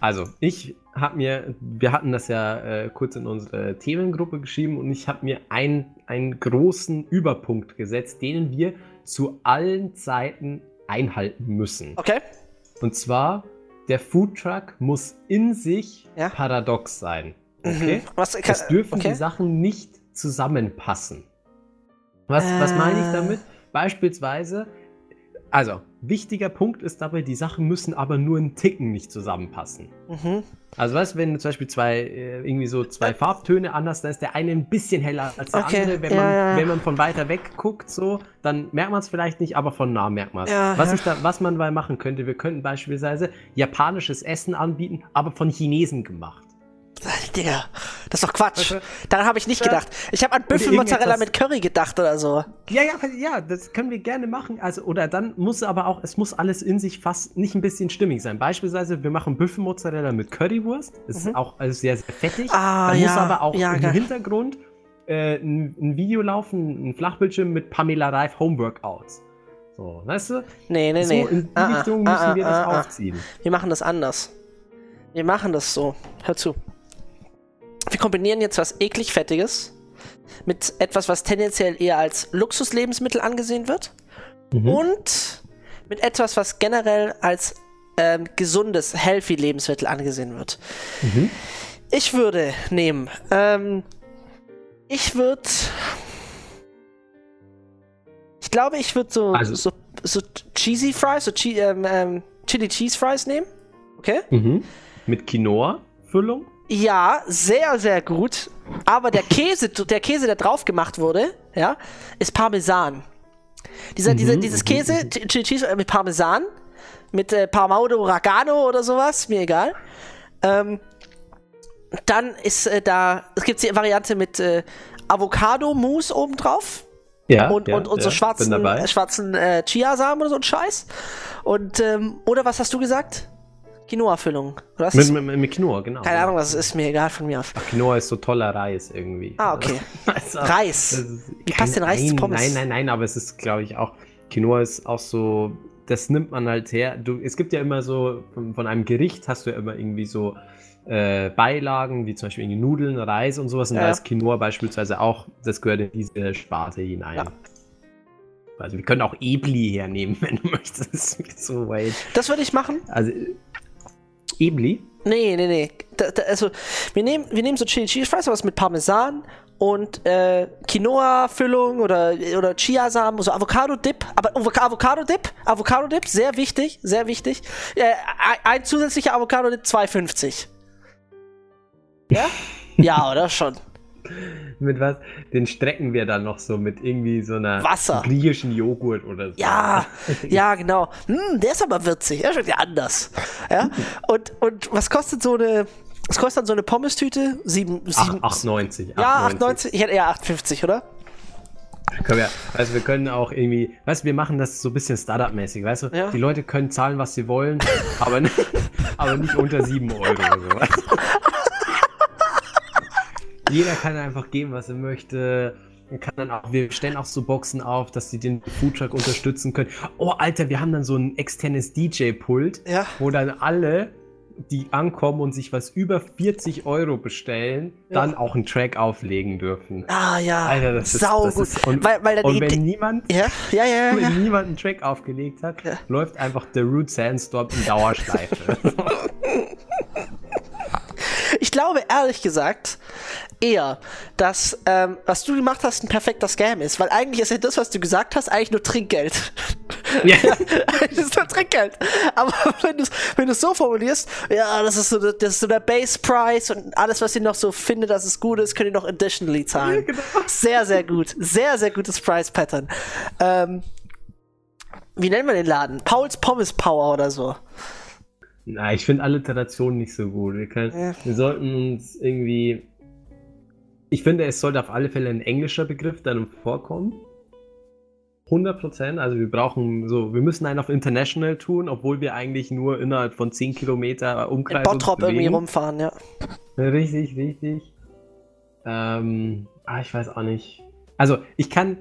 Also, ich habe mir, wir hatten das ja äh, kurz in unsere Themengruppe geschrieben und ich habe mir ein, einen großen Überpunkt gesetzt, den wir zu allen Zeiten einhalten müssen. Okay. Und zwar, der Foodtruck muss in sich ja. paradox sein. Okay? Mhm. Was, kann, es dürfen okay. die Sachen nicht zusammenpassen. Was, äh. was meine ich äh. damit? Beispielsweise, also, wichtiger Punkt ist dabei, die Sachen müssen aber nur einen Ticken nicht zusammenpassen. Mhm. Also, weißt du, wenn zum Beispiel zwei, äh, irgendwie so zwei Farbtöne anders, dann ist der eine ein bisschen heller als der okay. andere. Wenn, ja, man, ja. wenn man von weiter weg guckt, so, dann merkt man es vielleicht nicht, aber von nah merkt man es. Ja, was, da, was man mal machen könnte, wir könnten beispielsweise japanisches Essen anbieten, aber von Chinesen gemacht. Digga, das ist doch Quatsch. Daran habe ich nicht gedacht. Ich habe an Büffelmozzarella mit Curry gedacht oder so. Ja, ja, ja, das können wir gerne machen. Also, oder dann muss aber auch, es muss alles in sich fast nicht ein bisschen stimmig sein. Beispielsweise, wir machen Büffelmozzarella mit Currywurst. Das mhm. ist auch also sehr, sehr fettig. Ah, dann ja, muss aber auch ja, im geil. Hintergrund äh, ein, ein, Video laufen, ein Flachbildschirm mit Pamela Reif Homeworkouts. So, weißt du? Nee, nee, so nee. In die ah, ah Richtung ah, müssen wir das ah, ah, aufziehen. Wir machen das anders. Wir machen das so. Hör zu. Wir kombinieren jetzt was eklig Fettiges mit etwas, was tendenziell eher als Luxuslebensmittel angesehen wird. Mhm. Und mit etwas, was generell als ähm, gesundes, healthy Lebensmittel angesehen wird. Mhm. Ich würde nehmen, ähm, ich würde, ich glaube, ich würde so, also. so, so cheesy Fries, so che ähm, ähm, Chili Cheese Fries nehmen. Okay? Mhm. Mit Quinoa-Füllung? Ja, sehr, sehr gut. Aber der Käse, der Käse, der drauf gemacht wurde, ja, ist Parmesan. Dieser, mhm, dieser, dieses Käse. Cheese äh, mit Parmesan, mit äh, Parmaudo Ragano oder sowas, mir egal. Ähm, dann ist äh, da, es gibt die Variante mit äh, Avocado-Mousse obendrauf. Ja, und, ja, und, und ja, so schwarzen, äh, schwarzen äh, Chiasamen oder so ein Scheiß. Und, ähm, oder was hast du gesagt? Quinoa-Füllung. Mit, mit, mit, Quinoa, genau. Keine Ahnung, was es ist, mir egal von mir auf. Ach, Quinoa ist so toller Reis irgendwie. Ah, okay. Also, Reis. Wie passt denn Reis nein, zu Pommes? Nein, nein, nein, aber es ist, glaube ich, auch. Quinoa ist auch so. Das nimmt man halt her. Du, es gibt ja immer so, von, von einem Gericht hast du ja immer irgendwie so äh, Beilagen, wie zum Beispiel Nudeln, Reis und sowas. Und ja. da ist Quinoa beispielsweise auch, das gehört in diese Sparte hinein. Ja. Also wir können auch Ebli hernehmen, wenn du möchtest. so weit. Das würde ich machen. Also Ebli? Nee, nee, nee. Da, da, also, wir nehmen, wir nehmen so Chili Cheese Fries, was mit Parmesan und äh, Quinoa-Füllung oder, oder Chiasamen, so Avocado-Dip. Aber Avocado-Dip, Avocado-Dip, sehr wichtig, sehr wichtig. Äh, ein zusätzlicher Avocado-Dip 2,50. Ja? ja, oder schon? mit was? Den strecken wir dann noch so mit irgendwie so einer Wasser. griechischen Joghurt oder so. Ja, ja, genau. Hm, der ist aber würzig. Der schmeckt ja anders. Ja? Und, und was kostet so eine. Was kostet dann so eine Pommes-Tüte? 8,90. Ja, 8,90. Ich hätte eher 8,50, oder? Können wir, also wir können auch irgendwie, weißt du, wir machen das so ein bisschen Startup-mäßig, weißt du? Ja. Die Leute können zahlen, was sie wollen, aber, nicht, aber nicht unter 7 Euro oder so. Jeder kann einfach geben, was er möchte. kann dann auch, wir stellen auch so Boxen auf, dass sie den Foodtruck unterstützen können. Oh, Alter, wir haben dann so ein externes DJ-Pult, ja. wo dann alle, die ankommen und sich was über 40 Euro bestellen, ja. dann auch einen Track auflegen dürfen. Ah ja, Alter, das ist, sau das gut. Ist, und, weil, weil und wenn niemand, ja, ja, ja, wenn niemand einen Track aufgelegt hat, läuft einfach der Root Sandstorm in Dauerschleife. Ich glaube ehrlich gesagt eher, dass ähm, was du gemacht hast ein perfekter Scam ist, weil eigentlich ist ja das, was du gesagt hast, eigentlich nur Trinkgeld. Ja. das ist nur Trinkgeld. Aber wenn du es wenn so formulierst, ja, das ist so, das ist so der Base Price und alles, was ihr noch so findet, dass es gut ist, könnt ihr noch additionally zahlen. Ja, genau. Sehr, sehr gut. Sehr, sehr gutes Price Pattern. Ähm, wie nennen wir den Laden? Pauls Pommes Power oder so. Na, ich finde Alliteration nicht so gut. Wir, können, ja. wir sollten uns irgendwie. Ich finde, es sollte auf alle Fälle ein englischer Begriff dann vorkommen. 100 Prozent. Also wir brauchen so, wir müssen einen auf International tun, obwohl wir eigentlich nur innerhalb von 10 Kilometer Umkreis. In Bottrop irgendwie rumfahren, ja. Richtig, richtig. Ähm, ah, ich weiß auch nicht. Also ich kann,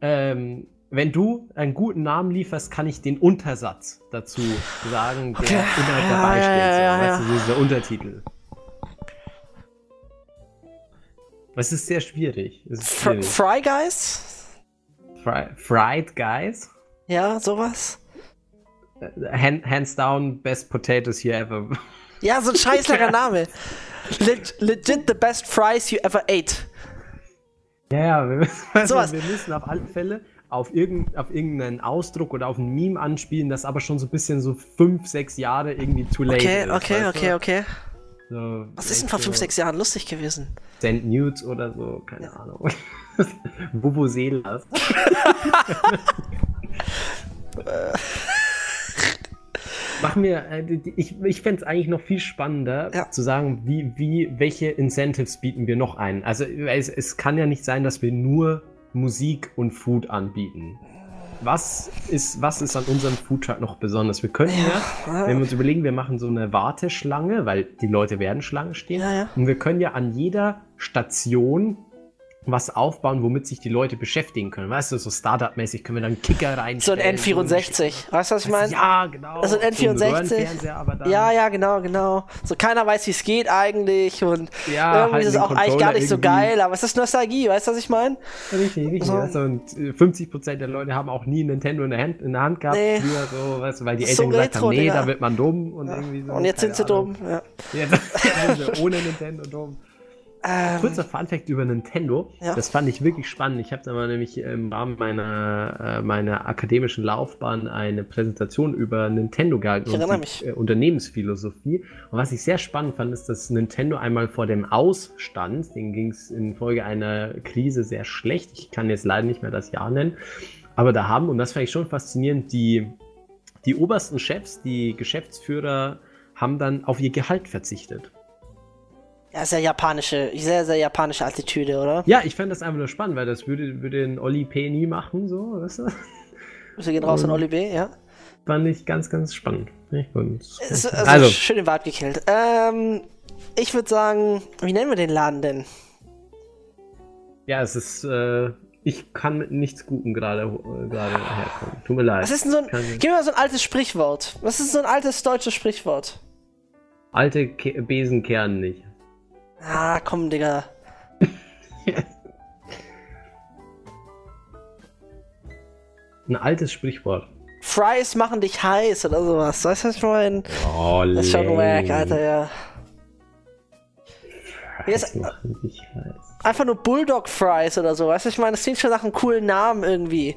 ähm, wenn du einen guten Namen lieferst, kann ich den Untersatz dazu sagen, der okay. innerhalb ja, dabei steht. Ja, ja, so, weißt du, dieser Untertitel. Es ist sehr schwierig. Ist schwierig. Fry Guys? Fry, fried Guys? Ja, sowas. Hand, hands down, best potatoes here ever. Ja, so ein scheißlecker Name. Leg, legit the best fries you ever ate. Ja, ja, wir müssen, also, wir müssen auf alle Fälle auf, irgend, auf irgendeinen Ausdruck oder auf ein Meme anspielen, das aber schon so ein bisschen so fünf, sechs Jahre irgendwie too late okay, ist. Okay, okay, okay, okay. So, Was ist denn vor fünf, sechs Jahren lustig gewesen? St. Newt oder so, keine ja. Ahnung. Vuvuzelas. Machen wir, äh, ich, ich fände es eigentlich noch viel spannender ja. zu sagen, wie, wie, welche Incentives bieten wir noch ein. Also es, es kann ja nicht sein, dass wir nur Musik und Food anbieten. Was ist, was ist an unserem Foodtruck noch besonders? Wir können ja, ja, wenn wir uns überlegen, wir machen so eine Warteschlange, weil die Leute werden Schlange stehen. Ja, und wir können ja an jeder Station was aufbauen, womit sich die Leute beschäftigen können. Weißt du, so Startup-mäßig können wir dann Kicker rein. So ein N64. weißt du, was ich meine? Ja, genau. Also ein N64. So ja, ja, genau, genau. So keiner weiß, wie es geht eigentlich und ja, irgendwie halt ist es auch eigentlich gar nicht so geil, aber es ist Nostalgie, weißt du, was ich meine? Richtig, richtig. So. Also, und 50% äh, der Leute haben auch nie ein Nintendo in der Hand, in der Hand gehabt, nee. früher so, weißt du, weil die Eltern so gesagt Retro, haben, nee, da wird man dumm und ja. irgendwie so. Und jetzt sind sie Ahnung. dumm, ja. Jetzt sie ohne Nintendo dumm. Ähm, Kurzer Funfact über Nintendo. Ja. Das fand ich wirklich spannend. Ich habe da mal nämlich im Rahmen meiner, äh, meiner akademischen Laufbahn eine Präsentation über Nintendo gehalten ich und mich. Äh, Unternehmensphilosophie. Und was ich sehr spannend fand, ist, dass Nintendo einmal vor dem Ausstand, den ging es infolge einer Krise sehr schlecht. Ich kann jetzt leider nicht mehr das Jahr nennen. Aber da haben, und das fand ich schon faszinierend, die, die obersten Chefs, die Geschäftsführer, haben dann auf ihr Gehalt verzichtet. Ja, sehr japanische, sehr, sehr japanische Attitüde, oder? Ja, ich fände das einfach nur spannend, weil das würde, würde ein Oli P nie machen, so, weißt du? Grüße gehen raus an Oli B, ja. Fand ich ganz, ganz spannend. also, also, schön im Wald gekillt. Ähm, ich würde sagen, wie nennen wir den Laden denn? Ja, es ist, äh, ich kann mit nichts Guten gerade äh, herkommen. Tut mir leid. Was ist denn so ein, gib mir mal so ein altes Sprichwort. Was ist so ein altes deutsches Sprichwort? Alte Ke Besen kehren nicht. Ah, komm, Digga. Ein altes Sprichwort. Fries machen dich heiß oder sowas. Weißt du, was ich meine? Oh, das ist schon wack, Alter, ja. Fries machen dich heiß. Einfach nur Bulldog Fries oder so. Weißt du, ich meine, das klingt schon nach einem coolen Namen irgendwie.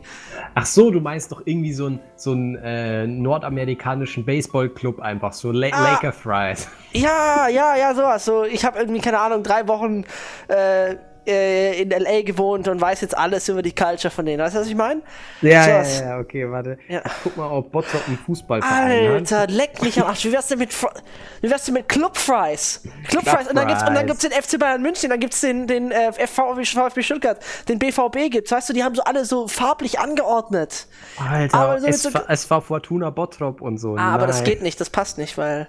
Ach so, du meinst doch irgendwie so einen so äh, nordamerikanischen Baseballclub einfach, so La ah, Laker Fries. Ja, ja, ja, sowas. So, ich habe irgendwie, keine Ahnung, drei Wochen äh, äh, in LA gewohnt und weiß jetzt alles über die Culture von denen. Weißt du, was ich meine? Ja, ja, ja, okay, warte. Ja. Guck mal, ob Bottrop ein Fußballverein Alter, hat. leck mich am Arsch. Wie wär's denn mit, wie wär's denn mit Club Fries? Club, Club Fries. Und dann, gibt's, und dann gibt's den FC Bayern München, dann gibt's den, den äh, VfB Stuttgart, den BVB gibt's. Weißt du, die haben so alle so farblich angeordnet. Alter, aber so SV, so, SV Fortuna Bottrop und so. Ah, aber das geht nicht, das passt nicht, weil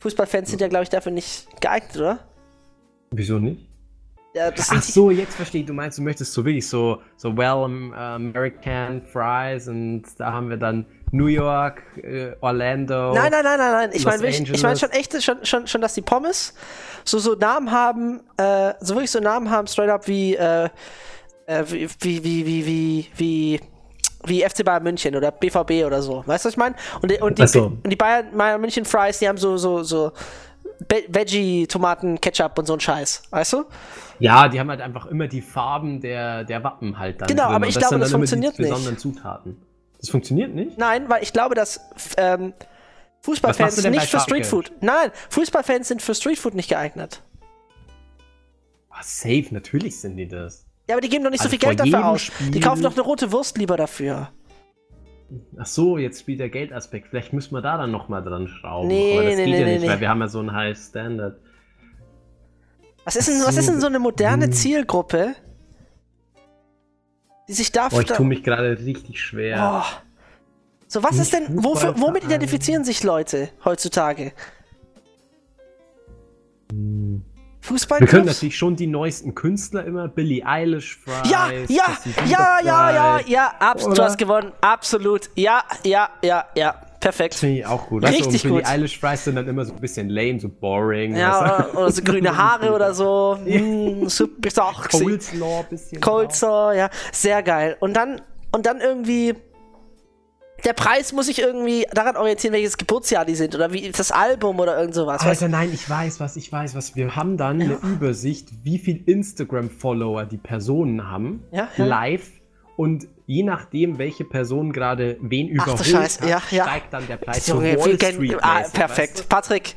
Fußballfans sind ja, glaube ich, dafür nicht geeignet, oder? Wieso nicht? Ach so, jetzt verstehe ich. Du meinst, du möchtest so wirklich so, so well um, American Fries und da haben wir dann New York, äh, Orlando. Nein, nein, nein, nein, nein. Ich meine ich mein schon echt, schon, schon, schon, dass die Pommes so, so Namen haben, äh, so wirklich so Namen haben, straight up wie, äh, äh wie, wie, wie, wie, wie, wie, wie FC Bayern München oder BVB oder so. Weißt du, was ich meine? Und, und, die, so. und die Bayern, Bayern München Fries, die haben so, so, so Veggie, Tomaten, Ketchup und so ein Scheiß. Weißt du? Ja, die haben halt einfach immer die Farben der, der Wappen halt dann. Genau, drin. aber ich glaube, das funktioniert nicht. besonderen Zutaten. Das funktioniert nicht? Nein, weil ich glaube, dass ähm, Fußballfans sind nicht für Streetfood. Nein, Fußballfans sind für Streetfood nicht geeignet. Oh, safe, natürlich sind die das. Ja, aber die geben doch nicht also so viel Geld dafür aus. Spiel die kaufen doch eine rote Wurst lieber dafür. Ach so, jetzt spielt der Geldaspekt. Vielleicht müssen wir da dann nochmal dran schrauben. Nee, aber das nee, geht nee, ja nee, nicht, weil wir haben ja so einen High Standard. Was ist denn, was ist denn so eine moderne Hm. Zielgruppe, die sich dafür. Boah, ich tue mich gerade richtig schwer. Oh. So, was ist denn, wofür, womit identifizieren sich Leute heutzutage? Fußball? Wir können natürlich schon die neuesten Künstler immer, Billie Eilish, Fries, Ja, ja, ja, ja, ja, ja, absolut, du hast gewonnen, absolut, ja, ja, ja, ja, perfekt. finde ich auch gut. Weißt du, Richtig und Billie gut. Eilish Fries sind dann immer so ein bisschen lame, so boring. Ja, oder, oder so grüne Haare oder so, mm, super. Coleslaw ein bisschen. Coleslaw, ja, sehr geil. Und dann, und dann irgendwie, der Preis muss sich irgendwie daran orientieren, welches Geburtsjahr die sind oder wie das Album oder irgend sowas. Alter, nein, ich weiß was, ich weiß was. Wir haben dann eine Übersicht, wie viel Instagram-Follower die Personen haben, Ja, ja. live. Und je nachdem, welche Person gerade wen Ach du überholt Scheiße, hat, ja, ja. steigt dann der Preis Junge, Wall Street ah, perfekt. weißt Patrick,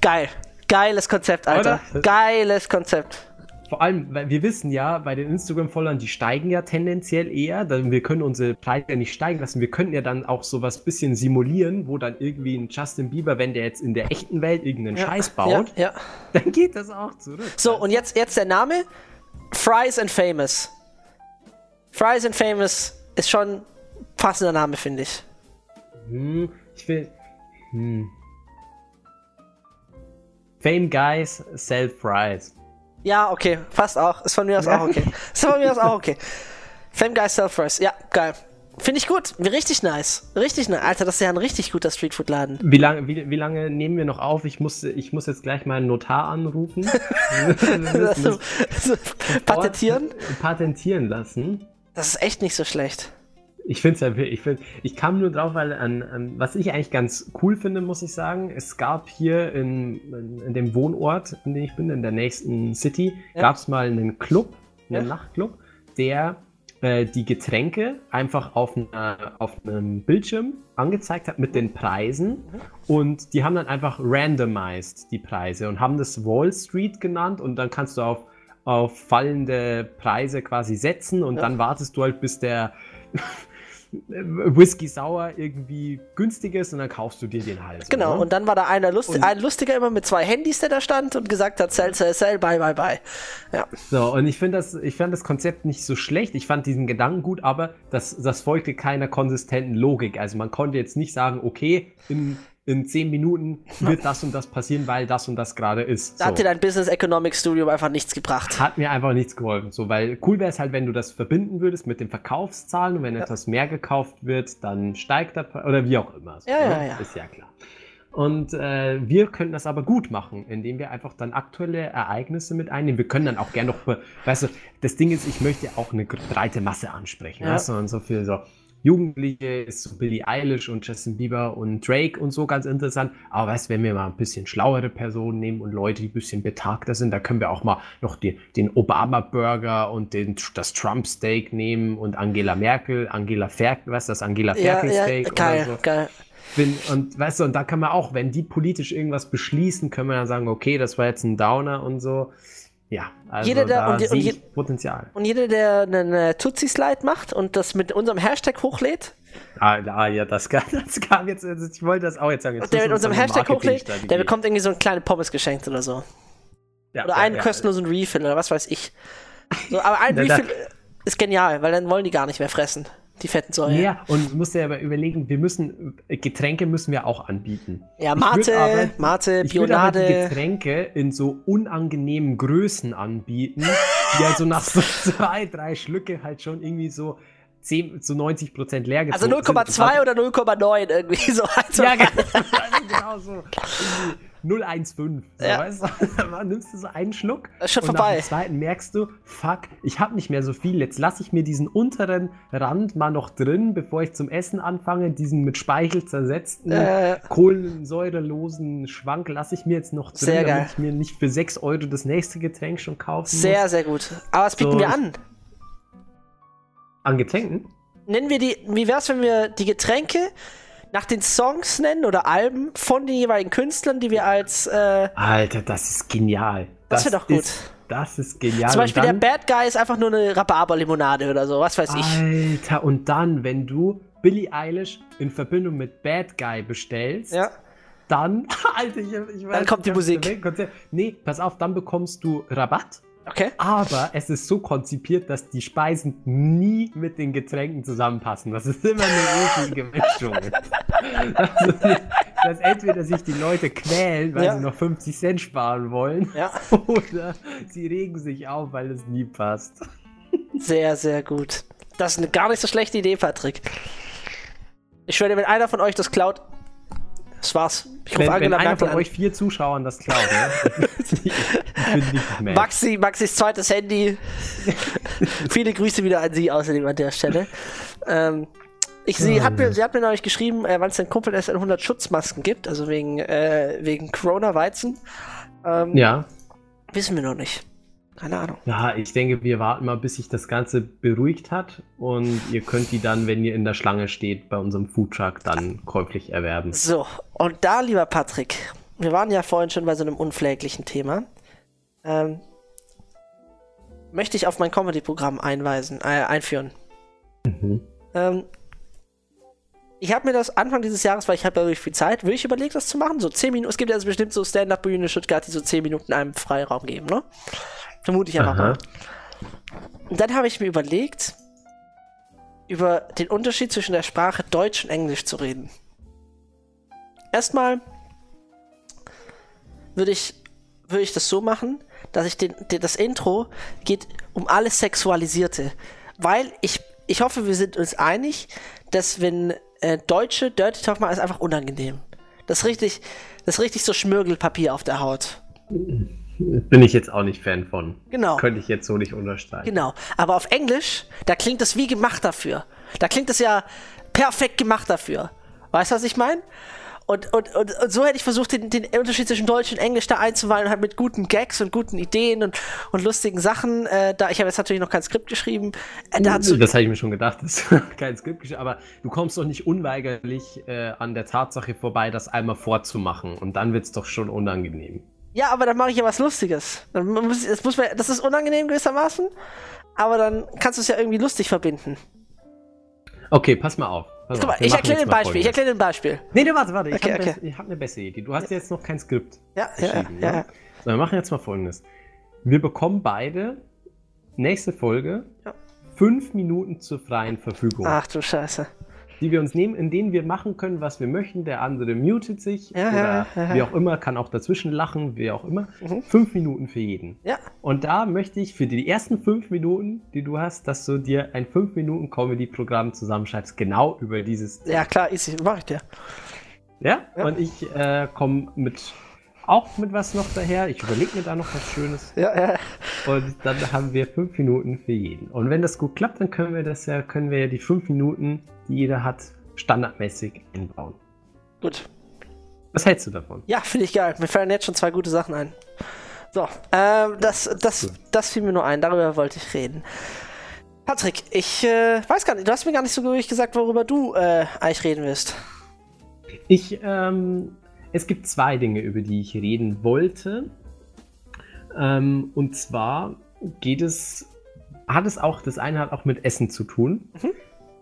geil. Geiles Konzept, Alter. Oder? Geiles Konzept. Vor allem, weil wir wissen ja, bei den Instagram-Followern, die steigen ja tendenziell eher. Dann, wir können unsere Preise ja nicht steigen lassen. Wir könnten ja dann auch sowas bisschen simulieren, wo dann irgendwie ein Justin Bieber, wenn der jetzt in der echten Welt irgendeinen Ja, Scheiß baut, Ja, ja. dann geht das auch zurück. So, und jetzt, jetzt der Name: Fries and Famous. Fries and Famous ist schon ein passender Name, finde ich. Hm, ich will. Hm. Fame Guys sell fries. Ja, okay, fast auch. Ist von mir aus auch okay. Ist von mir aus auch okay. Fame Guy Self Fries. Ja, geil. Finde ich gut. Richtig nice. Richtig nice. Alter, das ist ja ein richtig guter Streetfood-Laden. Wie lange, wie, wie lange nehmen wir noch auf? Ich muss, ich muss jetzt gleich mal einen Notar anrufen. Patentieren? Patentieren lassen. Das ist echt nicht so schlecht. Ich finde es ja, ich finde, ich kam nur drauf, weil an, an, was ich eigentlich ganz cool finde, muss ich sagen, es gab hier in, in, in dem Wohnort, in dem ich bin, in der nächsten City, Ja. gab es mal einen Club, einen Ja. Nachtclub, der äh, die Getränke einfach auf, einer, auf einem Bildschirm angezeigt hat mit den Preisen und die haben dann einfach randomized die Preise und haben das Wall Street genannt und dann kannst du auf, auf fallende Preise quasi setzen und Ja. dann wartest du halt, bis der Whisky Sauer irgendwie günstig ist und dann kaufst du dir den halt. Genau, ne? und dann war da einer Lust Und- ein Lustiger immer mit zwei Handys, der da stand und gesagt hat, sell, sell, sell, bye, bye, bye. Ja, So, und ich finde das, ich fand das Konzept nicht so schlecht. Ich fand diesen Gedanken gut, aber das, das folgte keiner konsistenten Logik. Also man konnte jetzt nicht sagen, okay, in, in zehn Minuten wird das und das passieren, weil das und das gerade ist. da So. hat dir dein Business Economics Studium einfach nichts gebracht. Hat mir einfach nichts geholfen. So, weil cool wäre es halt, wenn du das verbinden würdest mit den Verkaufszahlen und wenn etwas mehr gekauft wird, dann steigt der Preis oder wie auch immer. So, Ja, ne? ja, ja. Ist ja klar. Und äh, wir können das aber gut machen, indem wir einfach dann aktuelle Ereignisse mit einnehmen. Wir können dann auch gerne noch, weißt du, das Ding ist, ich möchte auch eine breite Masse ansprechen. Ja. Weißt du, und so viel so Jugendliche ist so Billie Eilish und Justin Bieber und Drake und so ganz interessant. Aber weißt du, wenn wir mal ein bisschen schlauere Personen nehmen und Leute, die ein bisschen betagter sind, da können wir auch mal noch den, den Obama-Burger und den, das Trump-Steak nehmen und Angela Merkel, Angela Ferkel, weißt du, das Angela Ja, ja, Ferkel-Steak geil, oder so. geil. Bin, und weißt du, und da kann man auch, wenn die politisch irgendwas beschließen, können wir dann sagen, okay, das war jetzt ein Downer und so. Ja, also Jeder, der- da und und je- Potenzial. Und jeder, der einen äh, Tutsi-Slide macht und das mit unserem Hashtag hochlädt, Ah, ah, ja, das kam, das kam jetzt, also ich wollte das auch jetzt sagen. Jetzt der mit unserem uns Hashtag hochlädt, der bekommt irgendwie so eine kleine Pommes geschenkt oder so. ja, Oder ja, einen ja. kostenlosen Refill oder was weiß ich. So, aber ein Refill ist genial, weil dann wollen die gar nicht mehr fressen. Die fetten Säuren. Ja, und du musst dir aber überlegen, wir müssen, äh, Getränke müssen wir auch anbieten. Ja, Ich Mate, aber- Mate, Ich würde aber die Bionade. Getränke in so unangenehmen Größen anbieten, die also nach so zwei, drei Schlücke halt schon irgendwie so 10 zu 90 Prozent leer Also getrunken sind. 0,2 oder 0,9 irgendwie so. Also, Ja, genau, so. Irgendwie 015. So, Ja. weißt du? Dann nimmst du so einen Schluck. Ist schon und vorbei. Nach dem zweiten merkst du, fuck, ich habe nicht mehr so viel. Jetzt lasse ich mir diesen unteren Rand mal noch drin, bevor ich zum Essen anfange. Diesen mit Speichel zersetzten, Äh. kohlensäurelosen Schwank lasse ich mir jetzt noch drin, Sehr geil. damit ich mir nicht für 6 Euro das nächste Getränk schon kaufen sehr, muss. sehr gut. Aber was bieten So, wir an? An Getränken? Nennen wir die, wie wär's, wenn wir die Getränke nach den Songs nennen oder Alben von den jeweiligen Künstlern, die wir als, äh, Alter, das ist genial. Das wär doch gut. Ist, das ist genial. zum Beispiel dann- der Bad Guy ist einfach nur eine Rhabarberlimonade oder so, was weiß ich. Alter, und dann, wenn du Billie Eilish in Verbindung mit Bad Guy bestellst, Ja. dann, Alter, ich, ich weiß, dann kommt die Musik. Nee, pass auf, dann bekommst du Rabatt. Okay. Aber es ist so konzipiert, dass die Speisen nie mit den Getränken zusammenpassen. Das ist immer eine riesige Mischung. also, dass entweder sich die Leute quälen, weil ja. sie noch 50 Cent sparen wollen, ja. oder sie regen sich auf, weil es nie passt. Sehr, sehr gut. Das ist eine gar nicht so schlechte Idee, Patrick. Ich schwöre, wenn einer von euch das klaut, das war's. Ich wenn, wenn einer von an. euch vier Zuschauern das klaut, ne? Maxi, Maxis zweites Handy. Viele Grüße wieder an Sie außerdem an der Stelle. Ähm, ich, sie, hat mir, sie hat mir neulich geschrieben, äh, wann es denn Kumpel S100 Schutzmasken gibt, also wegen, äh, wegen Corona-Weizen. Ähm, ja. Wissen wir noch nicht. Keine Ahnung. Ja, ich denke, wir warten mal, bis sich das Ganze beruhigt hat und ihr könnt die dann, wenn ihr in der Schlange steht, bei unserem Foodtruck dann käuflich erwerben. So, und da, lieber Patrick, wir waren ja vorhin schon bei so einem unpfleglichen Thema. Ähm, möchte ich auf mein Comedy-Programm einweisen, äh, einführen. Mhm. Ähm, ich habe mir das Anfang dieses Jahres, weil ich habe wirklich viel Zeit, wirklich überlegt, das zu machen. So 10 Minuten. Es gibt ja also bestimmt so Stand-Up-Bühnen in Stuttgart, die so 10 Minuten einem Freiraum geben, ne? Vermute ich einfach Aha. mal. Und dann habe ich mir überlegt, über den Unterschied zwischen der Sprache Deutsch und Englisch zu reden. Erstmal würde ich, würde ich das so machen, dass ich den, den, das Intro geht um alles Sexualisierte. Weil ich, ich hoffe, wir sind uns einig, dass wenn äh, Deutsche Dirty Talk machen, ist einfach unangenehm. Das ist richtig, das ist richtig so Schmirgelpapier auf der Haut. Bin ich jetzt auch nicht Fan von. Genau. Könnte ich jetzt so nicht unterstreichen. Genau. Aber auf Englisch, da klingt das wie gemacht dafür. Da klingt es ja perfekt gemacht dafür. Weißt du, was ich meine? Und, und, und, und, so hätte ich versucht, den, den Unterschied zwischen Deutsch und Englisch da einzuweihen, halt mit guten Gags und guten Ideen und, und lustigen Sachen. Äh, da, ich habe jetzt natürlich noch kein Skript geschrieben. Äh, dazu, das habe ich mir schon gedacht, dass kein Skript geschrieben aber du kommst doch nicht unweigerlich äh, an der Tatsache vorbei, das einmal vorzumachen. Und dann wird es doch schon unangenehm. Ja, aber dann mache ich ja was Lustiges. Dann muss, das, muss man, das ist unangenehm gewissermaßen, aber dann kannst du es ja irgendwie lustig verbinden. Okay, pass mal auf. Pass Guck mal, ich erkläre ein Beispiel. Ich erkläre ein Beispiel. Nee, nee, warte, warte. Ich okay, habe okay. hab eine bessere Idee. Du hast ja. jetzt noch kein Skript. Ja, ja, ja, ja. So, wir machen jetzt mal folgendes. Wir bekommen beide nächste Folge ja. fünf Minuten zur freien Verfügung. Ach du Scheiße die wir uns nehmen, in denen wir machen können, was wir möchten. Der andere mutet sich ja, oder ja, ja, wie auch immer, kann auch dazwischen lachen, wie auch immer. Mhm. Fünf Minuten für jeden. Ja. Und da möchte ich für die ersten fünf Minuten, die du hast, dass du dir ein fünf Minuten Comedy-Programm zusammenschreibst, genau über dieses. Ja, klar, easy, mach ich dir. Ja? Und ich äh, komme mit auch mit was noch daher. Ich überlege mir da noch was Schönes. Ja, ja. Und dann haben wir fünf Minuten für jeden. Und wenn das gut klappt, dann können wir das ja, können wir ja die fünf Minuten, die jeder hat, standardmäßig einbauen. Gut. Was hältst du davon? Ja, finde ich geil. Mir fallen jetzt schon zwei gute Sachen ein. So, ähm, das, das, das fiel mir nur ein. Darüber wollte ich reden. Patrick, ich äh, weiß gar nicht, du hast mir gar nicht so gesagt, worüber du äh, eigentlich reden wirst. Ich ähm, es gibt zwei Dinge, über die ich reden wollte. Ähm, und zwar geht es, hat es auch, das eine hat auch mit Essen zu tun. Mhm.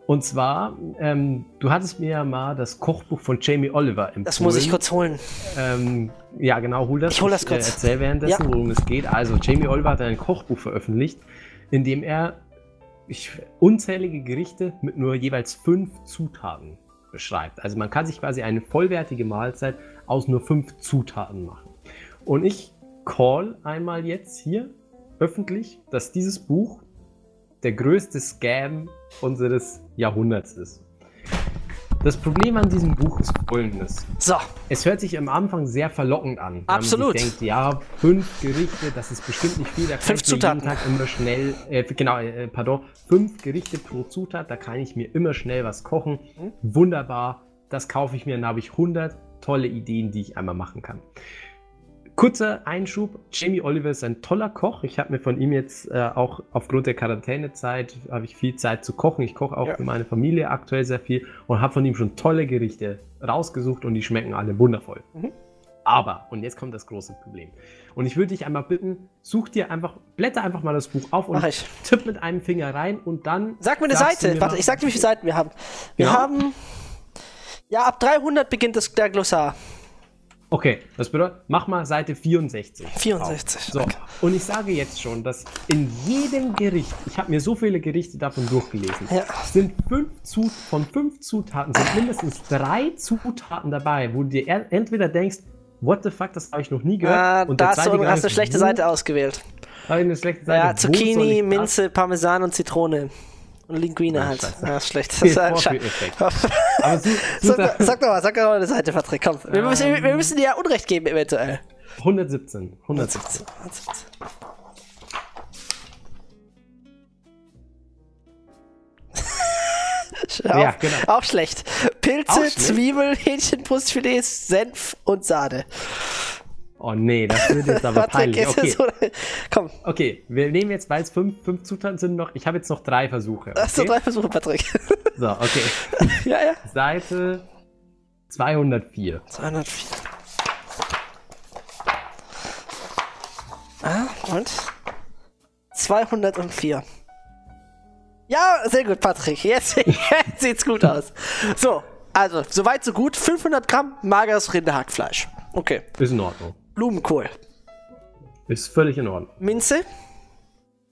Und zwar, ähm, du hattest mir ja mal das Kochbuch von Jamie Oliver empfohlen. Das muss ich kurz holen. Ähm, ja, genau, hol das. Ich hol das kurz. Ich äh, erzähl währenddessen, ja. worum es geht. Also, Jamie Oliver hat ein Kochbuch veröffentlicht, in dem er ich, unzählige Gerichte mit nur jeweils fünf Zutaten beschreibt. Also man kann sich quasi eine vollwertige Mahlzeit aus nur fünf Zutaten machen. Und ich call einmal jetzt hier öffentlich, dass dieses Buch der größte Scam unseres Jahrhunderts ist. Das Problem an diesem Buch ist folgendes. So. Es hört sich am Anfang sehr verlockend an. Absolut. Man denkt, ja, fünf Gerichte, das ist bestimmt nicht viel. Da fünf Zutaten. jeden Tag immer schnell, äh, genau, äh, pardon, fünf Gerichte pro Zutat, da kann ich mir immer schnell was kochen. Mhm. Wunderbar, das kaufe ich mir, dann habe ich 100 tolle Ideen, die ich einmal machen kann. Kurzer Einschub, Jamie Oliver ist ein toller Koch. Ich habe mir von ihm jetzt äh, auch aufgrund der Quarantänezeit, habe ich viel Zeit zu kochen. Ich koche auch ja. für meine Familie aktuell sehr viel und habe von ihm schon tolle Gerichte rausgesucht und die schmecken alle wundervoll. Mhm. Aber, und jetzt kommt das große Problem. Und ich würde dich einmal bitten, such dir einfach, blätter einfach mal das Buch auf und tipp mit einem Finger rein und dann. Sag mir eine Seite. Warte, ich sag dir, wie viele Seiten wir haben. Wir ja. haben. Ja, ab 300 beginnt das, der Glossar. Okay, das bedeutet, mach mal Seite 64. 64. So, okay. und ich sage jetzt schon, dass in jedem Gericht, ich habe mir so viele Gerichte davon durchgelesen, Ja. sind fünf Zut von fünf Zutaten sind mindestens drei Zutaten dabei, wo du dir er- entweder denkst, what the fuck, das habe ich noch nie gehört. Ah, und da hast du, hast eine schlechte Seite ausgewählt. Habe ich eine schlechte Seite. Ja, Zucchini, Minze, Parmesan und Zitrone. Und Linguine Ja, halt. scheiße. Ja, ist schlecht. Das ist halt scheiße. Aber Sag, sag doch mal, sag doch mal eine Seite, Patrick, komm. Wir, Ähm. müssen, wir müssen dir ja Unrecht geben, eventuell. 117. 117. auch, Ja, genau. auch schlecht. Pilze, Auch schlecht? Zwiebel, Hähnchenbrustfilets, Senf und Sahne. Oh nee, das wird jetzt aber peinlich. Okay. Komm, okay, wir nehmen jetzt, weil es fünf, fünf Zutaten sind noch, ich habe jetzt noch drei Versuche. Okay? hast du drei Versuche, Patrick. So, okay. ja, ja. Seite 204. 204. Ah, und? 204. Ja, sehr gut, Patrick. Jetzt, jetzt sieht's gut aus. So, also, soweit so gut. 500 Gramm mageres Rinderhackfleisch. Okay. Ist in Ordnung. Blumenkohl. Ist völlig in Ordnung. Minze.